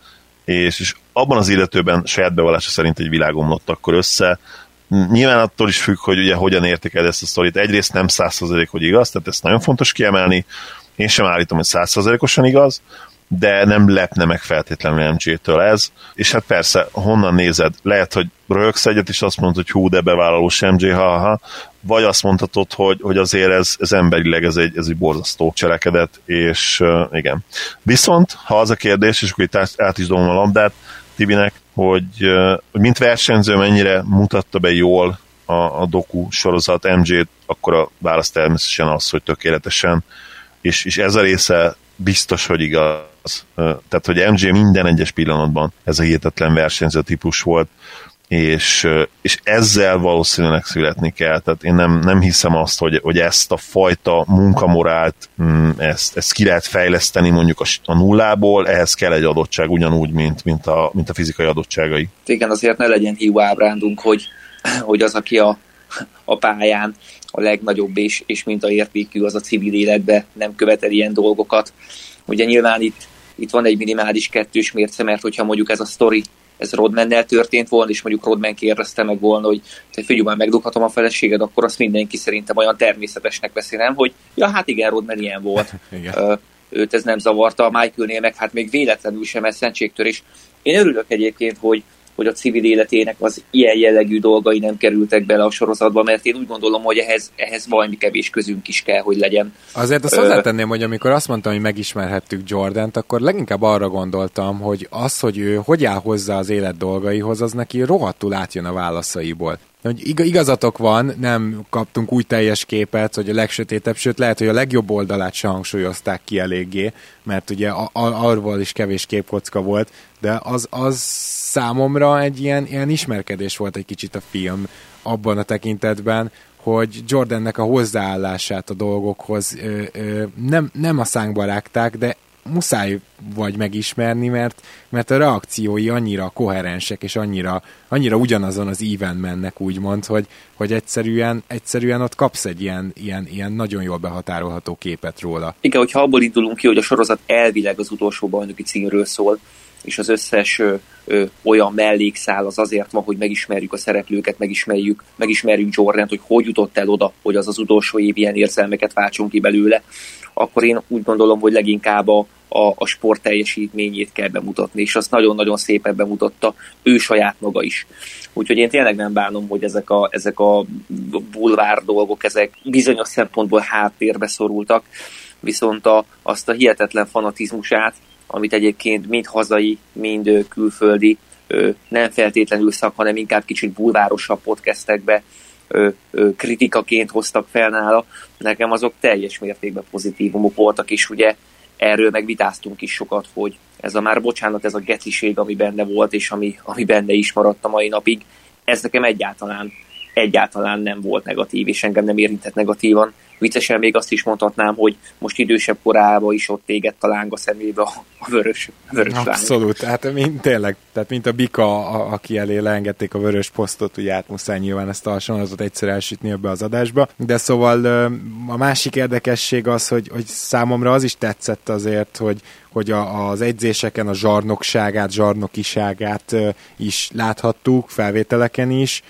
és, és abban az illetőben saját bevallása szerint egy világomlott akkor össze, Nyilván attól is függ, hogy ugye hogyan értékel ezt a sztorit. Egyrészt nem százszerzelék, hogy igaz, tehát ezt nagyon fontos kiemelni. Én sem állítom, hogy százszerzelékosan igaz, de nem lepne meg feltétlenül MJ-től ez, és hát persze, honnan nézed, lehet, hogy röhögsz egyet, és azt mondod, hogy hú, de bevállalós MJ, ha, ha, vagy azt mondhatod, hogy, hogy azért ez, ez emberileg ez egy, ez egy borzasztó cselekedet, és uh, igen. Viszont, ha az a kérdés, és akkor itt át is dobom a labdát, Tibinek, hogy, hogy mint versenyző mennyire mutatta be jól a, a doku sorozat MJ-t, akkor a válasz természetesen az, hogy tökéletesen, és, és ez a része biztos, hogy igaz. Tehát, hogy MJ minden egyes pillanatban ez a hihetetlen versenyző típus volt, és, és ezzel valószínűleg születni kell. Tehát én nem, nem hiszem azt, hogy, hogy ezt a fajta munkamorált, mm, ezt, ezt ki lehet fejleszteni mondjuk a, a nullából, ehhez kell egy adottság ugyanúgy, mint, mint, a, mint a fizikai adottságai. Igen, azért ne legyen hiú ábrándunk, hogy, hogy az, aki a, a pályán a legnagyobb és, és mint a értékű, az a civil életbe nem követel ilyen dolgokat. Ugye nyilván itt, itt van egy minimális kettős mérce, mert hogyha mondjuk ez a sztori ez Rodmannel történt volna, és mondjuk Rodman kérdezte meg volna, hogy te figyelj már megdughatom a feleséged, akkor azt mindenki szerintem olyan természetesnek veszi, nem? Hogy ja, hát igen, Rodman ilyen volt. igen. őt ez nem zavarta, a Michaelnél meg hát még véletlenül sem ez szentségtörés. Én örülök egyébként, hogy hogy a civil életének az ilyen jellegű dolgai nem kerültek bele a sorozatba, mert én úgy gondolom, hogy ehhez, ehhez valami kevés közünk is kell, hogy legyen. Azért azt hozzátenném, hogy amikor azt mondtam, hogy megismerhettük Jordant, akkor leginkább arra gondoltam, hogy az, hogy ő hogy áll hozzá az élet dolgaihoz, az neki rohadtul átjön a válaszaiból hogy igazatok van, nem kaptunk új teljes képet, hogy a legsötétebb, sőt lehet, hogy a legjobb oldalát se hangsúlyozták ki eléggé, mert ugye arról is kevés képkocka volt, de az, az számomra egy ilyen, ilyen ismerkedés volt egy kicsit a film abban a tekintetben, hogy Jordannek a hozzáállását a dolgokhoz ö, ö, nem, nem a szánkba rágták, de muszáj vagy megismerni, mert, mert a reakciói annyira koherensek, és annyira, annyira ugyanazon az íven mennek, úgymond, hogy, hogy egyszerűen, egyszerűen ott kapsz egy ilyen, ilyen, ilyen nagyon jól behatárolható képet róla. Igen, hogyha abból indulunk ki, hogy a sorozat elvileg az utolsó bajnoki címről szól, és az összes ö, ö, olyan mellékszál az azért van, hogy megismerjük a szereplőket, megismerjük, megismerjük Jordan, hogy hogy jutott el oda, hogy az az utolsó év ilyen érzelmeket váltson ki belőle, akkor én úgy gondolom, hogy leginkább a, a, a sport teljesítményét kell bemutatni, és azt nagyon-nagyon szépen bemutatta ő saját maga is. Úgyhogy én tényleg nem bánom, hogy ezek a, ezek a bulvár dolgok, ezek bizonyos szempontból háttérbe szorultak, viszont a, azt a hihetetlen fanatizmusát, amit egyébként mind hazai, mind külföldi, nem feltétlenül szak, hanem inkább kicsit bulvárosabb podcastekbe kritikaként hoztak fel nála, nekem azok teljes mértékben pozitívumok voltak, és ugye erről megvitáztunk is sokat, hogy ez a már bocsánat, ez a geciség, ami benne volt, és ami, ami benne is maradt a mai napig, ez nekem egyáltalán, egyáltalán nem volt negatív, és engem nem érintett negatívan. Viccesen még azt is mondhatnám, hogy most idősebb korában is ott égett a láng a szemébe a, vörös, a vörös Abszolút, láng. hát mint, tényleg, tehát mint a Bika, a, aki elé leengedték a vörös posztot, ugye át muszáj nyilván ezt a hasonlatot egyszer elsütni ebbe az adásba, de szóval a másik érdekesség az, hogy, hogy számomra az is tetszett azért, hogy, hogy a, az edzéseken a zsarnokságát, zsarnokiságát is láthattuk, felvételeken is,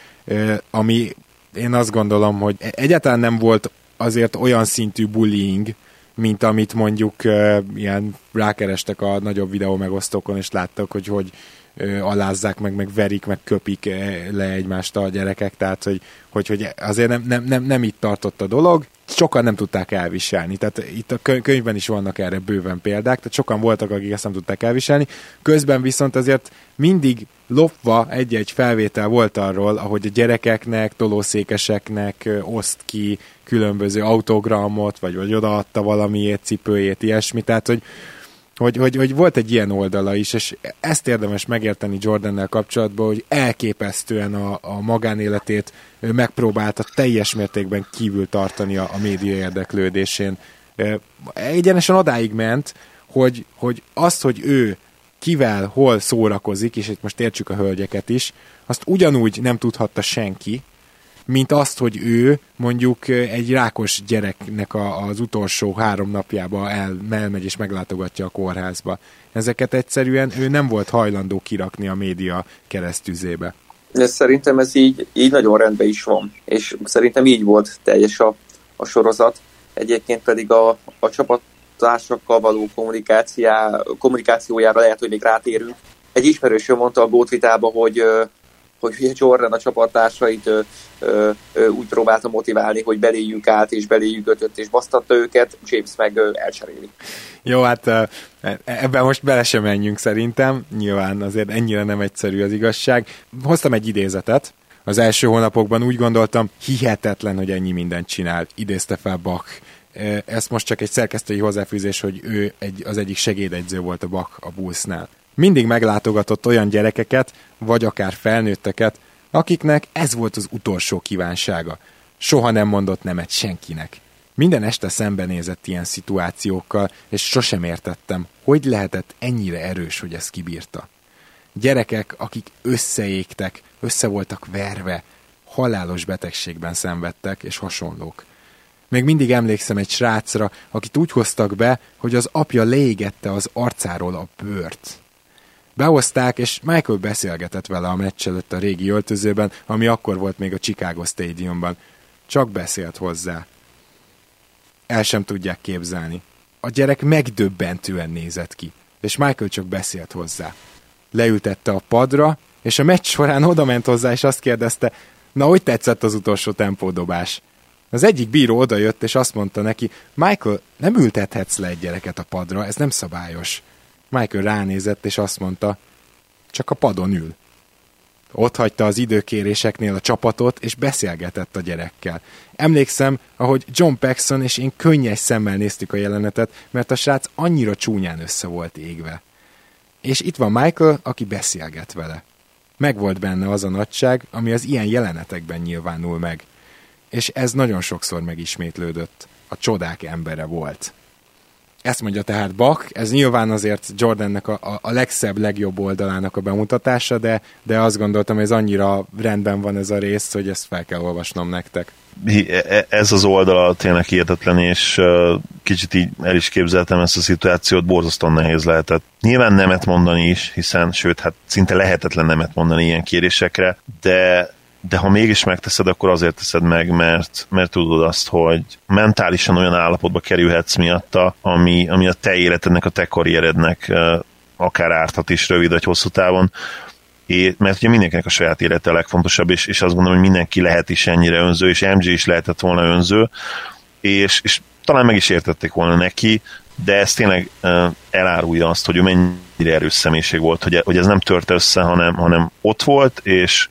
ami én azt gondolom, hogy egyáltalán nem volt azért olyan szintű bullying, mint amit mondjuk uh, ilyen rákerestek a nagyobb videó megosztókon, és láttak, hogy hogy alázzák meg, meg verik, meg köpik le egymást a gyerekek, tehát hogy, hogy, hogy azért nem, nem, nem, nem itt tartott a dolog, sokan nem tudták elviselni. Tehát itt a könyvben is vannak erre bőven példák, tehát sokan voltak, akik ezt nem tudták elviselni. Közben viszont azért mindig lopva egy-egy felvétel volt arról, ahogy a gyerekeknek, tolószékeseknek oszt ki különböző autogramot, vagy, vagy odaadta valamiért, cipőjét, ilyesmi. Tehát, hogy, hogy, hogy, hogy volt egy ilyen oldala is, és ezt érdemes megérteni Jordannel kapcsolatban, hogy elképesztően a, a magánéletét megpróbálta teljes mértékben kívül tartani a, a média érdeklődésén. Egyenesen odáig ment, hogy, hogy azt, hogy ő kivel, hol szórakozik, és itt most értsük a hölgyeket is, azt ugyanúgy nem tudhatta senki, mint azt, hogy ő mondjuk egy rákos gyereknek a, az utolsó három napjába el, elmegy és meglátogatja a kórházba. Ezeket egyszerűen ő nem volt hajlandó kirakni a média keresztüzébe. Ez szerintem ez így, így nagyon rendben is van, és szerintem így volt teljes a, a sorozat. Egyébként pedig a, a csapattársakkal való kommunikációjára lehet, hogy még rátérünk. Egy ismerősöm mondta a Gótvitába, hogy hogy ugye Jordan a csapattársait ö, úgy próbálta motiválni, hogy beléjük át, és beléjük ötött, és basztatta őket, James meg ö, elcseréli. Jó, hát ebben most bele sem menjünk szerintem, nyilván azért ennyire nem egyszerű az igazság. Hoztam egy idézetet, az első hónapokban úgy gondoltam, hihetetlen, hogy ennyi mindent csinál, idézte fel Bach. Ez most csak egy szerkesztői hozzáfűzés, hogy ő egy, az egyik segédegyző volt a Bach a Bullsnál. Mindig meglátogatott olyan gyerekeket, vagy akár felnőtteket, akiknek ez volt az utolsó kívánsága. Soha nem mondott nemet senkinek. Minden este szembenézett ilyen szituációkkal, és sosem értettem, hogy lehetett ennyire erős, hogy ezt kibírta. Gyerekek, akik összeégtek, össze voltak verve, halálos betegségben szenvedtek, és hasonlók. Még mindig emlékszem egy srácra, akit úgy hoztak be, hogy az apja leégette az arcáról a bőrt. Behozták, és Michael beszélgetett vele a meccs előtt a régi öltözőben, ami akkor volt még a Chicago Stadiumban. Csak beszélt hozzá. El sem tudják képzelni. A gyerek megdöbbentően nézett ki, és Michael csak beszélt hozzá. Leültette a padra, és a meccs során odament hozzá, és azt kérdezte, na, hogy tetszett az utolsó tempódobás? Az egyik bíró odajött, és azt mondta neki, Michael, nem ültethetsz le egy gyereket a padra, ez nem szabályos. Michael ránézett, és azt mondta, csak a padon ül. Ott hagyta az időkéréseknél a csapatot, és beszélgetett a gyerekkel. Emlékszem, ahogy John Paxson és én könnyes szemmel néztük a jelenetet, mert a srác annyira csúnyán össze volt égve. És itt van Michael, aki beszélget vele. Megvolt benne az a nagyság, ami az ilyen jelenetekben nyilvánul meg. És ez nagyon sokszor megismétlődött. A csodák embere volt. Ezt mondja tehát Bach, ez nyilván azért Jordannek a, a, a legszebb, legjobb oldalának a bemutatása, de, de azt gondoltam, hogy ez annyira rendben van ez a rész, hogy ezt fel kell olvasnom nektek. E, e, ez az oldala tényleg hihetetlen, és kicsit így el is képzeltem ezt a szituációt, borzasztóan nehéz lehetett. Nyilván nemet mondani is, hiszen, sőt, hát szinte lehetetlen nemet mondani ilyen kérésekre, de de ha mégis megteszed, akkor azért teszed meg, mert, mert tudod azt, hogy mentálisan olyan állapotba kerülhetsz miatta, ami, ami a te életednek, a te karrierednek akár árthat is rövid vagy hosszú távon, É, mert ugye mindenkinek a saját élete a legfontosabb, és, és azt gondolom, hogy mindenki lehet is ennyire önző, és MJ is lehetett volna önző, és, és talán meg is értették volna neki, de ez tényleg uh, elárulja azt, hogy ő mennyire erős személyiség volt, hogy, hogy ez nem tört össze, hanem, hanem ott volt, és,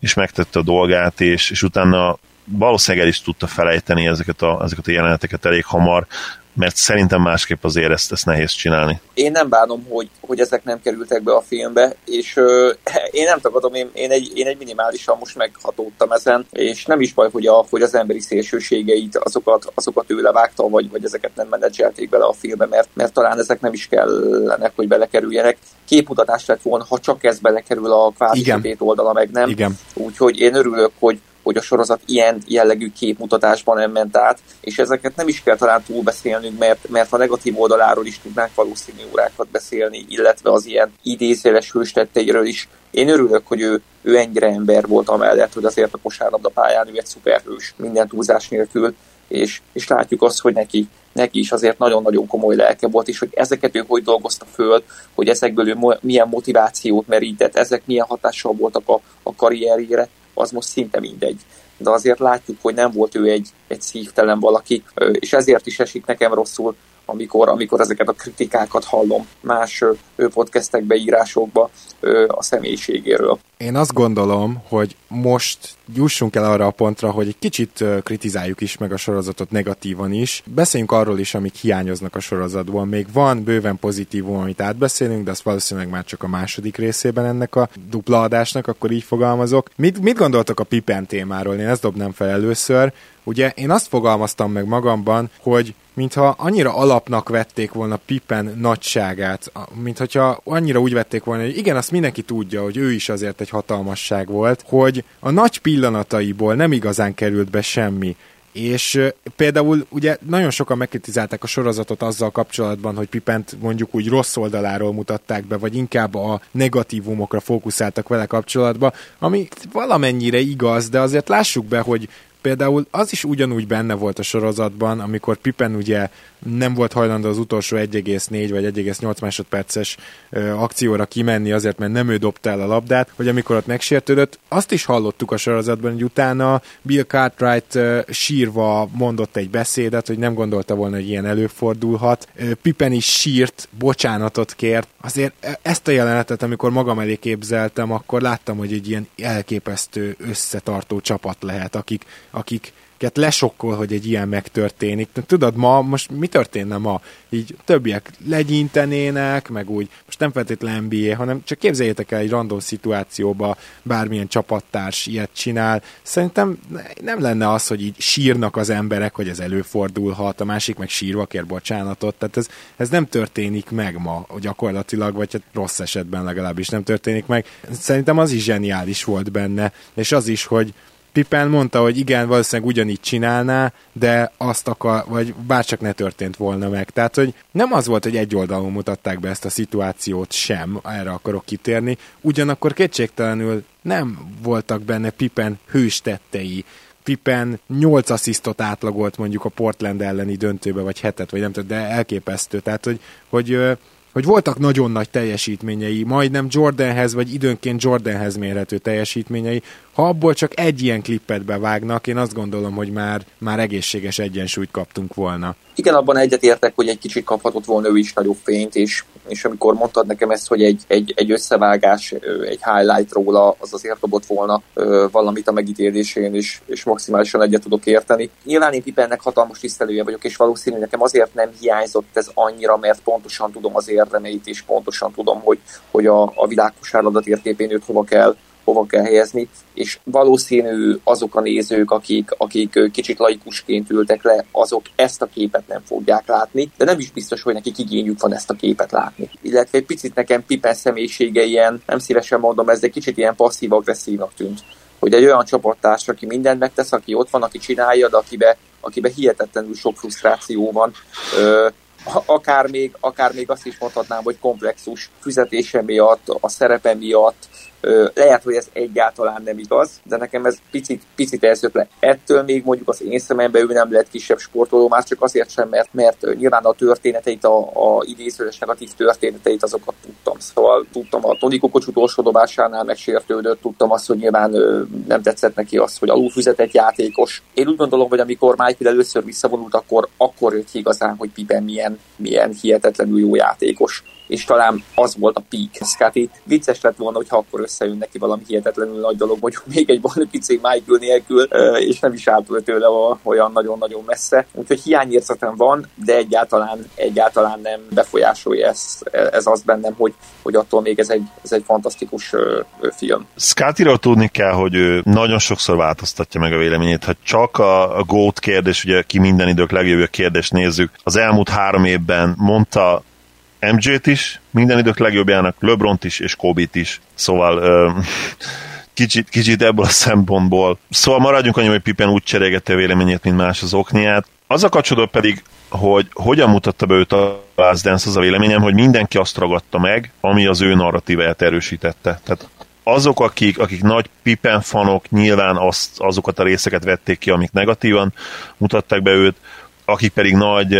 és megtette a dolgát, és, és utána valószínűleg el is tudta felejteni ezeket a, ezeket a jeleneteket elég hamar, mert szerintem másképp azért ezt, ezt nehéz csinálni. Én nem bánom, hogy, hogy ezek nem kerültek be a filmbe, és ö, én nem tagadom, én, én, egy, én egy minimálisan most meghatódtam ezen, és nem is baj, hogy, a, hogy az emberi szélsőségeit, azokat, azokat ő levágta, vagy, vagy ezeket nem menedzselték bele a filmbe, mert, mert talán ezek nem is kellenek, hogy belekerüljenek. Képmutatás lett volna, ha csak ez belekerül a kvázi oldala, meg nem. Igen. Úgyhogy én örülök, hogy, hogy a sorozat ilyen jellegű képmutatásban nem ment át, és ezeket nem is kell talán túlbeszélnünk, mert, mert a negatív oldaláról is tudnánk valószínű órákat beszélni, illetve az ilyen idézéles hőstetteiről is. Én örülök, hogy ő, ő ennyire ember volt amellett, hogy azért a kosárlabda pályán ő egy szuperhős, minden túlzás nélkül, és, és látjuk azt, hogy neki, neki is azért nagyon-nagyon komoly lelke volt, és hogy ezeket ő hogy dolgozta föl, hogy ezekből ő milyen motivációt merített, ezek milyen hatással voltak a, a karrierjére, az most szinte mindegy. De azért látjuk, hogy nem volt ő egy, egy szívtelen valaki, és ezért is esik nekem rosszul, amikor, amikor ezeket a kritikákat hallom más podcastekbe, írásokba a személyiségéről. Én azt gondolom, hogy most jussunk el arra a pontra, hogy egy kicsit kritizáljuk is meg a sorozatot negatívan is. Beszéljünk arról is, amik hiányoznak a sorozatból. Még van bőven pozitívum, amit átbeszélünk, de azt valószínűleg már csak a második részében ennek a dupla adásnak, akkor így fogalmazok. Mit, mit gondoltok a Pippen témáról? Én ezt dobnám fel először. Ugye én azt fogalmaztam meg magamban, hogy mintha annyira alapnak vették volna Pippen nagyságát, mintha annyira úgy vették volna, hogy igen, azt mindenki tudja, hogy ő is azért egy hatalmasság volt, hogy a nagy pillanataiból nem igazán került be semmi. És például ugye nagyon sokan megkritizálták a sorozatot azzal kapcsolatban, hogy Pipent mondjuk úgy rossz oldaláról mutatták be, vagy inkább a negatívumokra fókuszáltak vele kapcsolatban, ami valamennyire igaz, de azért lássuk be, hogy például az is ugyanúgy benne volt a sorozatban, amikor Pippen ugye nem volt hajlandó az utolsó 1,4 vagy 1,8 másodperces akcióra kimenni azért, mert nem ő dobta el a labdát, hogy amikor ott megsértődött, azt is hallottuk a sorozatban, hogy utána Bill Cartwright sírva mondott egy beszédet, hogy nem gondolta volna, hogy ilyen előfordulhat. Pippen is sírt, bocsánatot kért. Azért ezt a jelenetet, amikor magam elé képzeltem, akkor láttam, hogy egy ilyen elképesztő összetartó csapat lehet, akik, akik lesokkol, hogy egy ilyen megtörténik. Tudod, ma, most mi történne ma? Így többiek legyintenének, meg úgy, most nem feltétlenül NBA, hanem csak képzeljétek el egy random szituációba bármilyen csapattárs ilyet csinál. Szerintem nem lenne az, hogy így sírnak az emberek, hogy ez előfordulhat, a másik meg sírva kér bocsánatot, tehát ez, ez nem történik meg ma gyakorlatilag, vagy hát rossz esetben legalábbis nem történik meg. Szerintem az is zseniális volt benne, és az is, hogy Pippen mondta, hogy igen, valószínűleg ugyanígy csinálná, de azt akar, vagy bárcsak ne történt volna meg. Tehát, hogy nem az volt, hogy egy oldalon mutatták be ezt a szituációt sem, erre akarok kitérni, ugyanakkor kétségtelenül nem voltak benne Pippen hős tettei. Pippen 8 asszisztot átlagolt mondjuk a Portland elleni döntőbe, vagy hetet, vagy nem tudom, de elképesztő. Tehát, hogy, hogy hogy voltak nagyon nagy teljesítményei, majdnem Jordanhez, vagy időnként Jordanhez mérhető teljesítményei, ha abból csak egy ilyen klippet bevágnak, én azt gondolom, hogy már, már egészséges egyensúlyt kaptunk volna. Igen, abban egyetértek, hogy egy kicsit kaphatott volna ő is nagyobb fényt, és, és amikor mondtad nekem ezt, hogy egy, egy, egy összevágás, egy highlight róla, az azért dobott volna valamit a megítélésén, és, és maximálisan egyet tudok érteni. Nyilván én Pipennek hatalmas tisztelője vagyok, és valószínű nekem azért nem hiányzott ez annyira, mert pontosan tudom az érdemeit, és pontosan tudom, hogy, hogy a, a világkosárladat értépén őt hova kell hova kell helyezni, és valószínű azok a nézők, akik, akik kicsit laikusként ültek le, azok ezt a képet nem fogják látni, de nem is biztos, hogy nekik igényük van ezt a képet látni. Illetve egy picit nekem Pippen személyisége ilyen, nem szívesen mondom, ez egy kicsit ilyen passzív-agresszívnak tűnt hogy egy olyan csapattárs, aki mindent megtesz, aki ott van, aki csinálja, de akibe, akibe hihetetlenül sok frusztráció van, ö, akár még, akár még azt is mondhatnám, hogy komplexus fizetése miatt, a szerepe miatt, lehet, hogy ez egyáltalán nem igaz, de nekem ez picit, picit elszöp le. Ettől még mondjuk az én szememben ő nem lett kisebb sportoló, már csak azért sem, mert, mert nyilván a történeteit, a, a idézőes negatív történeteit azokat tudtam. Szóval tudtam a Toni Kokocs utolsó dobásánál megsértődött, tudtam azt, hogy nyilván nem tetszett neki az, hogy alulfizetett játékos. Én úgy gondolom, hogy amikor Michael először visszavonult, akkor, akkor jött igazán, hogy Pippen milyen, milyen hihetetlenül jó játékos és talán az volt a peak. Scotty vicces lett volna, hogyha akkor összejön neki valami hihetetlenül nagy dolog, hogy még egy pici Michael nélkül, és nem is állt tőle olyan nagyon-nagyon messze. Úgyhogy hiányérzetem van, de egyáltalán, egyáltalán nem befolyásolja ez, ez az bennem, hogy, hogy attól még ez egy, ez egy fantasztikus film. Scottyról tudni kell, hogy ő nagyon sokszor változtatja meg a véleményét. Ha csak a, a GOAT kérdés, ugye ki minden idők legjobb kérdést nézzük, az elmúlt három évben mondta MJ-t is, minden idők legjobbjának, LeBron-t is, és Kobe-t is. Szóval ö, kicsit, kicsit ebből a szempontból. Szóval maradjunk annyi, hogy Pippen úgy cserégette a véleményét, mint más az okniát. Az a kapcsolatban pedig, hogy hogyan mutatta be őt a Last Dance, az a véleményem, hogy mindenki azt ragadta meg, ami az ő narratíváját erősítette. Tehát azok, akik, akik nagy Pippen fanok, nyilván azt, azokat a részeket vették ki, amik negatívan mutatták be őt, akik pedig nagy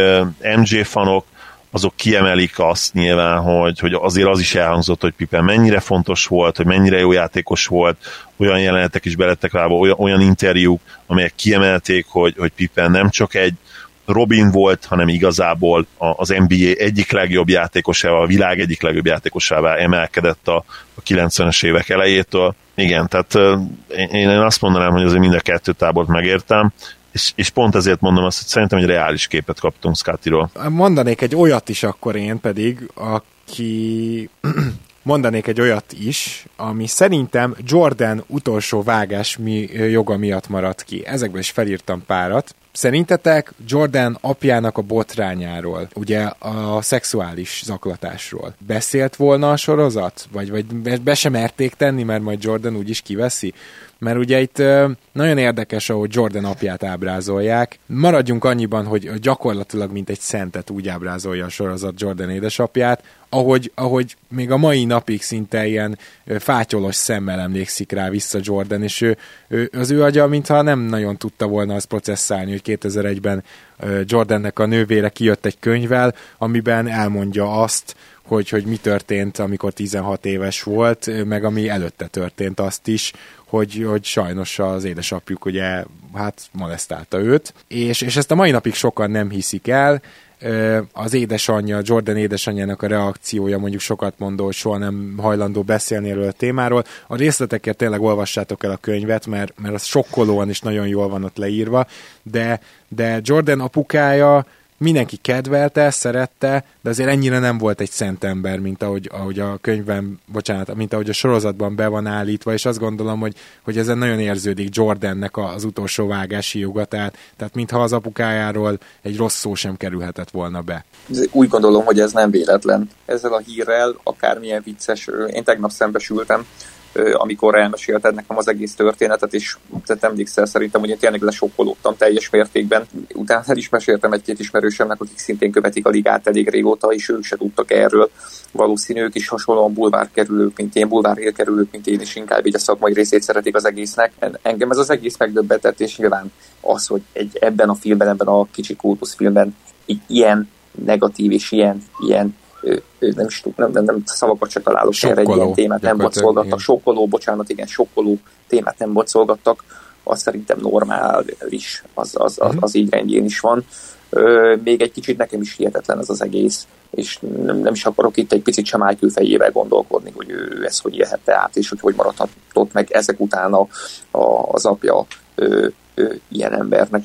MJ fanok, azok kiemelik azt nyilván, hogy, hogy azért az is elhangzott, hogy Pippen mennyire fontos volt, hogy mennyire jó játékos volt, olyan jelenetek is belettek rá, olyan, olyan interjúk, amelyek kiemelték, hogy, hogy Pippen nem csak egy Robin volt, hanem igazából az NBA egyik legjobb játékosával, a világ egyik legjobb játékosává emelkedett a, a 90-es évek elejétől. Igen, tehát én, én azt mondanám, hogy azért mind a kettő tábort megértem, és, és pont ezért mondom azt, hogy szerintem egy reális képet kaptunk Scottyról. Mondanék egy olyat is akkor én pedig, aki mondanék egy olyat is, ami szerintem Jordan utolsó vágás mi, joga miatt maradt ki. Ezekből is felírtam párat. Szerintetek Jordan apjának a botrányáról, ugye a szexuális zaklatásról beszélt volna a sorozat? Vagy, vagy be sem merték tenni, mert majd Jordan úgyis kiveszi? Mert ugye itt nagyon érdekes, ahogy Jordan apját ábrázolják. Maradjunk annyiban, hogy gyakorlatilag mint egy szentet úgy ábrázolja a sorozat Jordan édesapját, ahogy, ahogy még a mai napig szinte ilyen fátyolos szemmel emlékszik rá vissza Jordan, és ő, ő, az ő agya, mintha nem nagyon tudta volna azt processzálni, hogy 2001-ben Jordannek a nővére kijött egy könyvvel, amiben elmondja azt, hogy, hogy mi történt, amikor 16 éves volt, meg ami előtte történt azt is, hogy, hogy sajnos az édesapjuk ugye hát molesztálta őt, és, és ezt a mai napig sokan nem hiszik el, az édesanyja, Jordan édesanyjának a reakciója mondjuk sokat mondó, hogy soha nem hajlandó beszélni erről a témáról. A részleteket tényleg olvassátok el a könyvet, mert, mert az sokkolóan is nagyon jól van ott leírva, de, de Jordan apukája mindenki kedvelte, szerette, de azért ennyire nem volt egy szent ember, mint ahogy, ahogy a könyvben, bocsánat, mint ahogy a sorozatban be van állítva, és azt gondolom, hogy, hogy ezen nagyon érződik Jordannek az utolsó vágási joga, tehát, tehát mintha az apukájáról egy rossz szó sem kerülhetett volna be. Úgy gondolom, hogy ez nem véletlen. Ezzel a hírrel akármilyen vicces, én tegnap szembesültem, amikor elmesélted nekem az egész történetet, és te emlékszel szerintem, hogy én tényleg lesokkolódtam teljes mértékben. Utána el is meséltem egy-két ismerősemnek, akik szintén követik a ligát elég régóta, és ők se tudtak erről. Valószínű ők is hasonlóan bulvár kerülők, mint én, bulvár kerülők, mint én, és inkább így a szakmai részét szeretik az egésznek. Engem ez az egész megdöbbentett, és nyilván az, hogy egy, ebben a filmben, ebben a kicsi kultuszfilmben ilyen negatív és ilyen, ilyen nem is tud, nem, nem, nem szavakat se találok erre egy ilyen témát nem bocolgattak. Sokkoló, bocsánat, igen, sokkoló témát nem bocolgattak, az szerintem normális, az, az, az, mhm. az így rendjén is van. Még egy kicsit nekem is hihetetlen ez az egész, és nem, nem is akarok itt egy picit sem Michael fejével gondolkodni, hogy ő ezt hogy élhette át, és hogy hogy maradhatott meg ezek után a, a, az apja ő, ő, ilyen embernek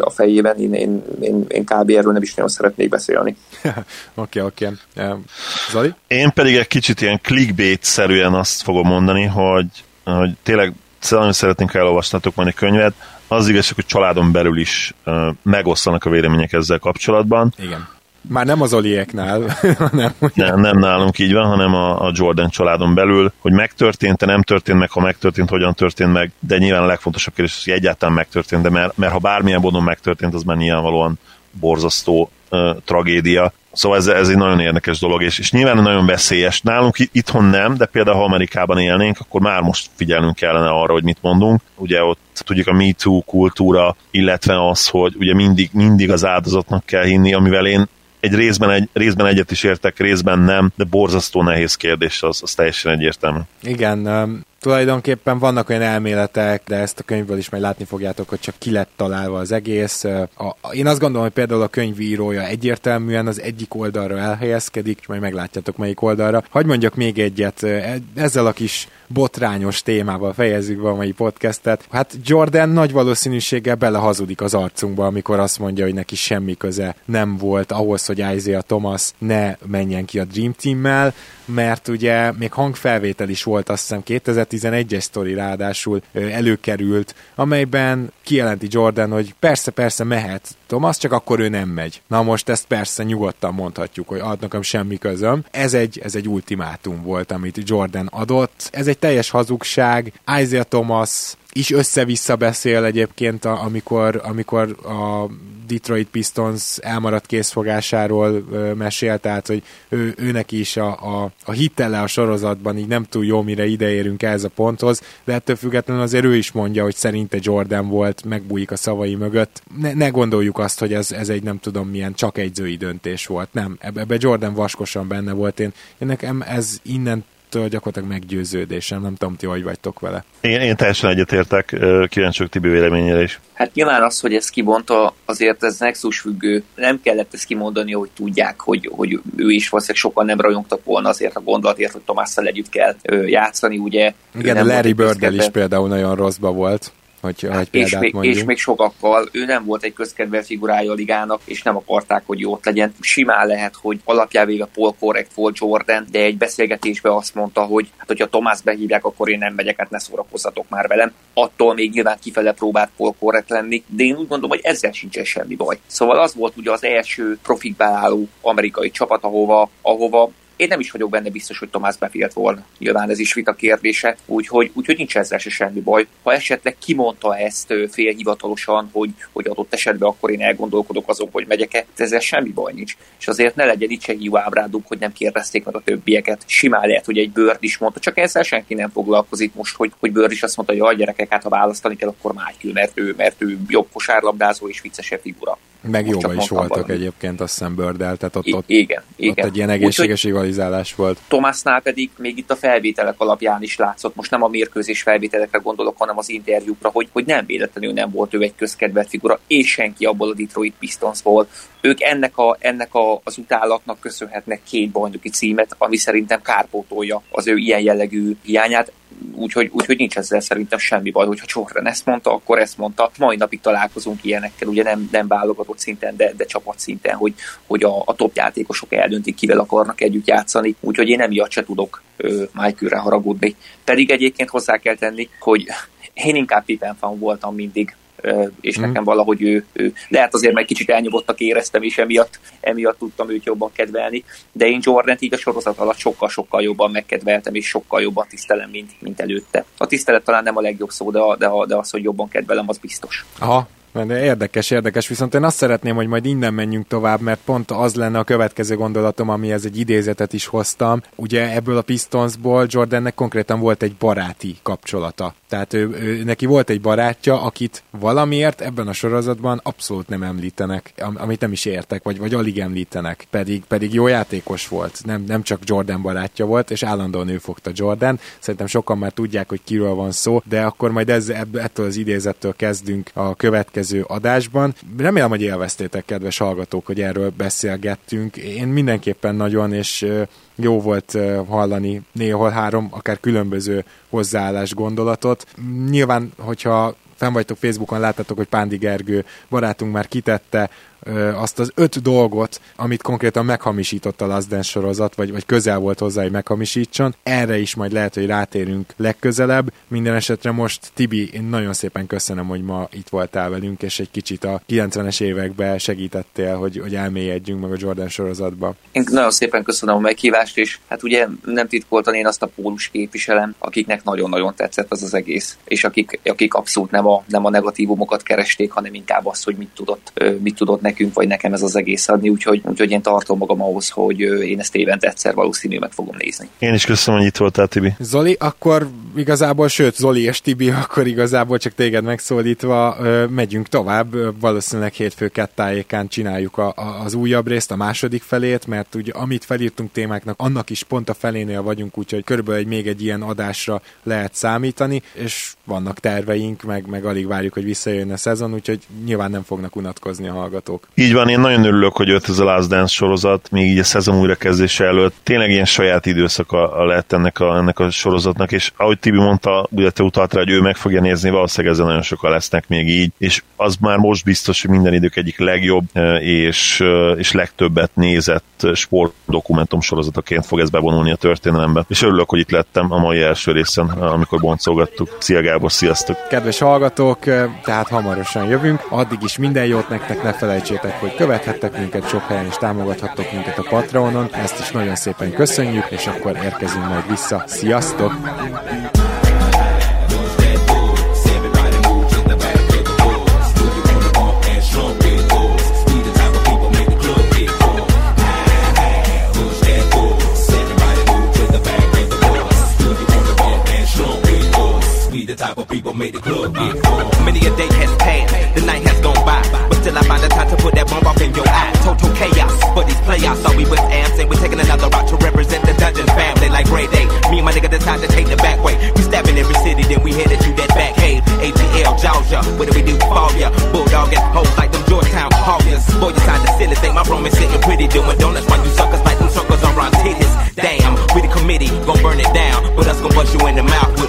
a fejében, én, én, én, én kb. erről nem is nagyon szeretnék beszélni. Oké, oké. Okay, okay. Zali? Én pedig egy kicsit ilyen clickbait-szerűen azt fogom mondani, hogy, hogy tényleg nagyon szeretnénk elolvasnatok majd egy könyvet, az igazság, hogy családon belül is uh, megosztanak a vélemények ezzel kapcsolatban. Igen már nem az Olieknál, hanem... Nem, nem nálunk így van, hanem a, a Jordan családon belül, hogy megtörtént-e, nem történt meg, ha megtörtént, hogyan történt meg, de nyilván a legfontosabb kérdés, hogy egyáltalán megtörtént, de mert, mert ha bármilyen módon megtörtént, az már nyilvánvalóan borzasztó uh, tragédia. Szóval ez, ez egy nagyon érdekes dolog, és, és nyilván nagyon veszélyes. Nálunk itthon nem, de például ha Amerikában élnénk, akkor már most figyelnünk kellene arra, hogy mit mondunk. Ugye ott tudjuk a Me Too kultúra, illetve az, hogy ugye mindig, mindig az áldozatnak kell hinni, amivel én egy részben, egy részben egyet is értek, részben nem, de borzasztó nehéz kérdés, az, az teljesen egyértelmű. Igen, tulajdonképpen vannak olyan elméletek, de ezt a könyvből is majd látni fogjátok, hogy csak ki lett találva az egész. A, én azt gondolom, hogy például a könyvírója egyértelműen az egyik oldalra elhelyezkedik, és majd meglátjátok melyik oldalra. Hagy mondjak még egyet, e, ezzel a kis botrányos témával fejezzük be a mai podcastet. Hát Jordan nagy valószínűséggel belehazudik az arcunkba, amikor azt mondja, hogy neki semmi köze nem volt ahhoz, hogy Isaiah Thomas ne menjen ki a Dream Team-mel, mert ugye még hangfelvétel is volt, azt hiszem 2011-es sztori ráadásul előkerült, amelyben kijelenti Jordan, hogy persze, persze mehet Thomas, csak akkor ő nem megy. Na most ezt persze nyugodtan mondhatjuk, hogy ad nekem semmi közöm. Ez egy, ez egy ultimátum volt, amit Jordan adott. Ez egy teljes hazugság. Isaiah Thomas is össze-vissza beszél egyébként, amikor, amikor a Detroit Pistons elmaradt készfogásáról ö, mesél, tehát hogy ő, őnek is a, a, a hitele a sorozatban így nem túl jó, mire ideérünk ez a ponthoz, de ettől függetlenül azért ő is mondja, hogy szerinte Jordan volt, megbújik a szavai mögött. Ne, ne gondoljuk azt, hogy ez, ez egy nem tudom milyen csak egyzői döntés volt. Nem, ebbe, ebbe Jordan vaskosan benne volt. Én, én nekem ez innen gyakorlatilag meggyőződésem, nem tudom, ti hogy vagytok vele. Én, én teljesen egyetértek, kíváncsiak Tibi véleményére is. Hát nyilván az, hogy ezt kimondta, azért ez nexus függő. Nem kellett ezt kimondani, hogy tudják, hogy, hogy ő is valószínűleg sokan nem rajongtak volna azért a gondolatért, hogy Tomásszal együtt kell játszani, ugye. Igen, Larry bird is például nagyon rosszba volt hogy, hát, hogy és, még, és még sokakkal, ő nem volt egy közkedvelt figurája a ligának, és nem akarták, hogy jó ott legyen. Simán lehet, hogy alapjávéve Paul korrekt volt Jordan, de egy beszélgetésben azt mondta, hogy hát, hogyha Tomás behívják, akkor én nem megyek, hát ne szórakozzatok már velem. Attól még nyilván kifele próbált Paul korrekt lenni, de én úgy gondolom, hogy ezzel sincsen semmi baj. Szóval az volt ugye az első profikbe álló amerikai csapat, ahova, ahova én nem is vagyok benne biztos, hogy Tomás befilt volna. Nyilván ez is vita kérdése, úgyhogy, úgyhogy nincs ezzel se semmi baj. Ha esetleg kimondta ezt félhivatalosan, hogy, hogy adott esetben akkor én elgondolkodok azon, hogy megyek-e, ezzel semmi baj nincs. És azért ne legyen itt se hiú ábrádunk, hogy nem kérdezték meg a többieket. Simán lehet, hogy egy bőrd is mondta, csak ezzel senki nem foglalkozik most, hogy, hogy bőrd is azt mondta, hogy a gyerekek, hát ha választani kell, akkor Michael, mert ő, mert ő jobb kosárlabdázó és viccesebb figura Meg jóban is voltak valami. egyébként, azt hiszem Bördel, tehát ott, ott, igen, igen. ott egy ilyen egészséges rivalizálás volt. Tomásnál pedig még itt a felvételek alapján is látszott, most nem a mérkőzés felvételekre gondolok, hanem az interjúkra, hogy, hogy nem véletlenül nem volt ő egy közkedvelt figura, és senki abból a Detroit Pistonsból. Ők ennek, a, ennek a, az utálatnak köszönhetnek két bajnoki címet, ami szerintem kárpótolja az ő ilyen jellegű hiányát úgyhogy, úgyhogy nincs ezzel szerintem semmi baj, hogyha Jordan ezt mondta, akkor ezt mondta. Mai napig találkozunk ilyenekkel, ugye nem, nem válogatott szinten, de, de csapat szinten, hogy, hogy a, a top játékosok eldöntik, kivel akarnak együtt játszani, úgyhogy én emiatt se tudok Michaelre haragudni. Pedig egyébként hozzá kell tenni, hogy én inkább Pippen fan voltam mindig, és mm. nekem valahogy ő, ő lehet azért meg kicsit elnyugodtak éreztem, és emiatt, emiatt tudtam őt jobban kedvelni, de én jordan így a sorozat alatt sokkal-sokkal jobban megkedveltem, és sokkal jobban tisztelem, mint, mint előtte. A tisztelet talán nem a legjobb szó, de, de, de az, hogy jobban kedvelem, az biztos. Aha, de érdekes, érdekes, viszont én azt szeretném, hogy majd innen menjünk tovább, mert pont az lenne a következő gondolatom, amihez egy idézetet is hoztam. Ugye ebből a Pistonsból Jordannek konkrétan volt egy baráti kapcsolata. Tehát ő, ő, neki volt egy barátja, akit valamiért ebben a sorozatban abszolút nem említenek, amit nem is értek, vagy, vagy alig említenek, pedig, pedig jó játékos volt, nem, nem csak Jordan barátja volt, és állandóan ő fogta Jordan. Szerintem sokan már tudják, hogy kiről van szó, de akkor majd ez, ettől az idézettől kezdünk a következő adásban. Remélem, hogy élveztétek, kedves hallgatók, hogy erről beszélgettünk. Én mindenképpen nagyon, és jó volt hallani néhol három, akár különböző hozzáállás gondolatot. Nyilván, hogyha fenn vagytok Facebookon, láttatok, hogy Pándi Gergő barátunk már kitette azt az öt dolgot, amit konkrétan meghamisított a Last Dance sorozat, vagy, vagy közel volt hozzá, hogy meghamisítson. Erre is majd lehet, hogy rátérünk legközelebb. Minden esetre most, Tibi, én nagyon szépen köszönöm, hogy ma itt voltál velünk, és egy kicsit a 90-es években segítettél, hogy, hogy elmélyedjünk meg a Jordan sorozatba. Én nagyon szépen köszönöm a meghívást, és hát ugye nem titkoltan én azt a pólus képviselem, akiknek nagyon-nagyon tetszett az az egész, és akik, akik abszolút nem a, nem a negatívumokat keresték, hanem inkább azt, hogy mit tudott, mit tudott nekünk, vagy nekem ez az egész adni, úgyhogy, úgyhogy én tartom magam ahhoz, hogy én ezt évente egyszer valószínű meg fogom nézni. Én is köszönöm, hogy itt voltál, Tibi. Zoli, akkor igazából, sőt, Zoli és Tibi, akkor igazából csak téged megszólítva megyünk tovább, valószínűleg hétfő kettájékán csináljuk a, a, az újabb részt, a második felét, mert ugye amit felírtunk témáknak, annak is pont a felénél vagyunk, úgyhogy körülbelül egy, még egy ilyen adásra lehet számítani, és vannak terveink, meg, meg alig várjuk, hogy visszajön a szezon, úgyhogy nyilván nem fognak unatkozni a hallgatók. Így van, én nagyon örülök, hogy jött ez a Last Dance sorozat, még így a szezon újrakezdése előtt. Tényleg ilyen saját időszaka lett ennek a, ennek a sorozatnak, és ahogy Tibi mondta, ugye te utalt rá, hogy ő meg fogja nézni, valószínűleg ezzel nagyon sokan lesznek még így, és az már most biztos, hogy minden idők egyik legjobb eh, és, eh, és legtöbbet nézett sportdokumentum sorozataként fog ez bevonulni a történelembe. És örülök, hogy itt lettem a mai első részen, amikor boncolgattuk. Szia Gábor, sziasztok! Kedves hallgatók, eh, tehát hamarosan jövünk. Addig is minden jót nektek, ne felejtsétek, hogy követhettek minket sok helyen, és támogathattok minket a Patreonon. Ezt is nagyon szépen köszönjük, és akkor érkezünk majd vissza. Sziasztok! type of people made the club get Many a day has passed, the night has gone but still I find the time to put that bomb off in your eye. Total chaos for these playoffs. Thought we was amps and we're taking another route to represent the dungeon family like Grey Day. Me and my nigga decide to take the back way. We step in every city, then we headed to that back cave. ATL, Georgia, what do we do for ya? Bulldogging hoes like them Georgetown Hawkins. Boy, you signed the silly, think my room is sitting pretty, doing donuts while you suckers like them suckers around titties. Damn, we the committee, gon' burn it down, but us gon' bust you in the mouth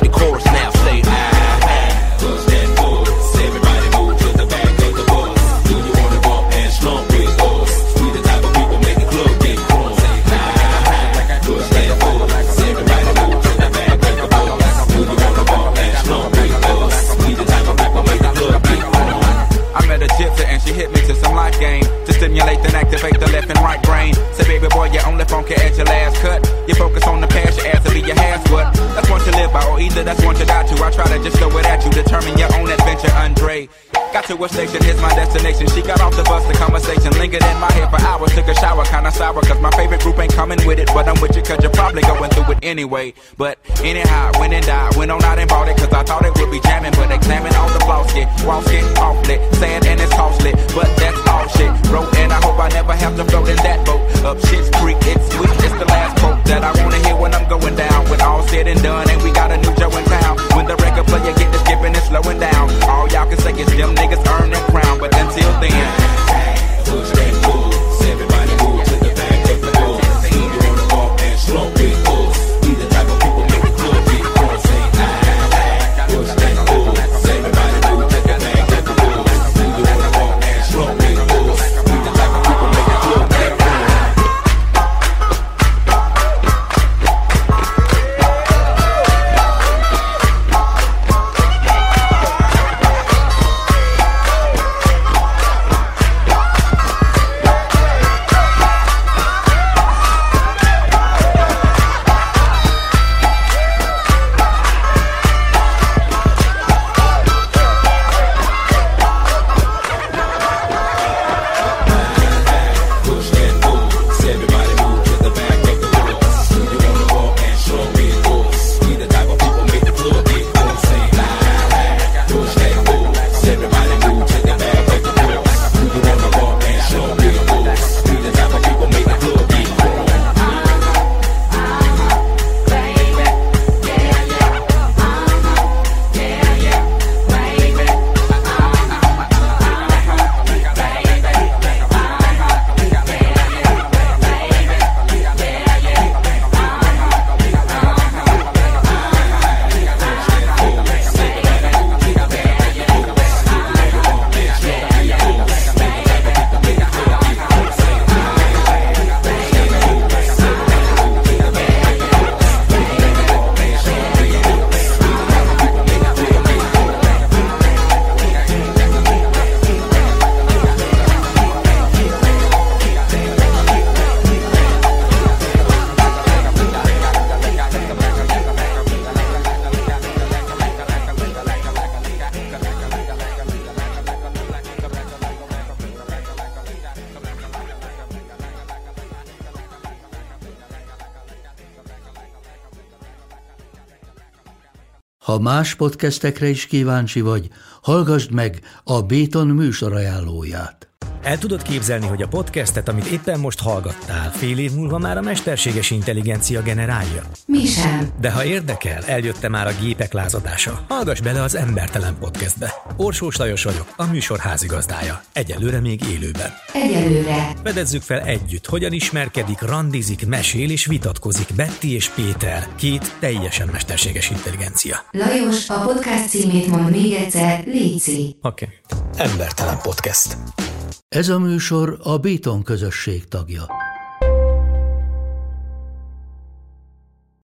a station, here's my destination. She got off the bus, the conversation lingered in my head for hours. Took a shower, kinda sour, cause my favorite group ain't coming with it. But I'm with you, cause you're probably going through it anyway. But anyhow, went and died, went on out and bought it, cause I thought it would be jamming. But examine all the flaws, get walls get awfully sad and it's costly. But that's all shit. Wrote and I hope I never have to float in that boat. Up shit's creek, it's sweet, it's the last quote that I wanna hear when I'm going down. When all said and done, and we got a new Joe in town. When the record player get to skipping and slowing down, all y'all can say is them niggas earn that crown. But until then, push that pull, everybody move to the back of the bus. You wanna walk and slow with us. Más podcastekre is kíváncsi vagy, hallgassd meg a Béton műsor ajánlóját. El tudod képzelni, hogy a podcastet, amit éppen most hallgattál, fél év múlva már a mesterséges intelligencia generálja? Mi sem. De ha érdekel, eljött már a gépek lázadása. Hallgass bele az Embertelen podcastbe. Orsós Lajos vagyok, a műsor házigazdája. Egyelőre még élőben. Egyelőre. Fedezzük fel együtt, hogyan ismerkedik, randizik, mesél és vitatkozik Betty és Péter, két teljesen mesterséges intelligencia. Lajos, a podcast címét mond még egyszer, Léci. Oké. Okay. Embertelen podcast. Ez a műsor a Béton közösség tagja.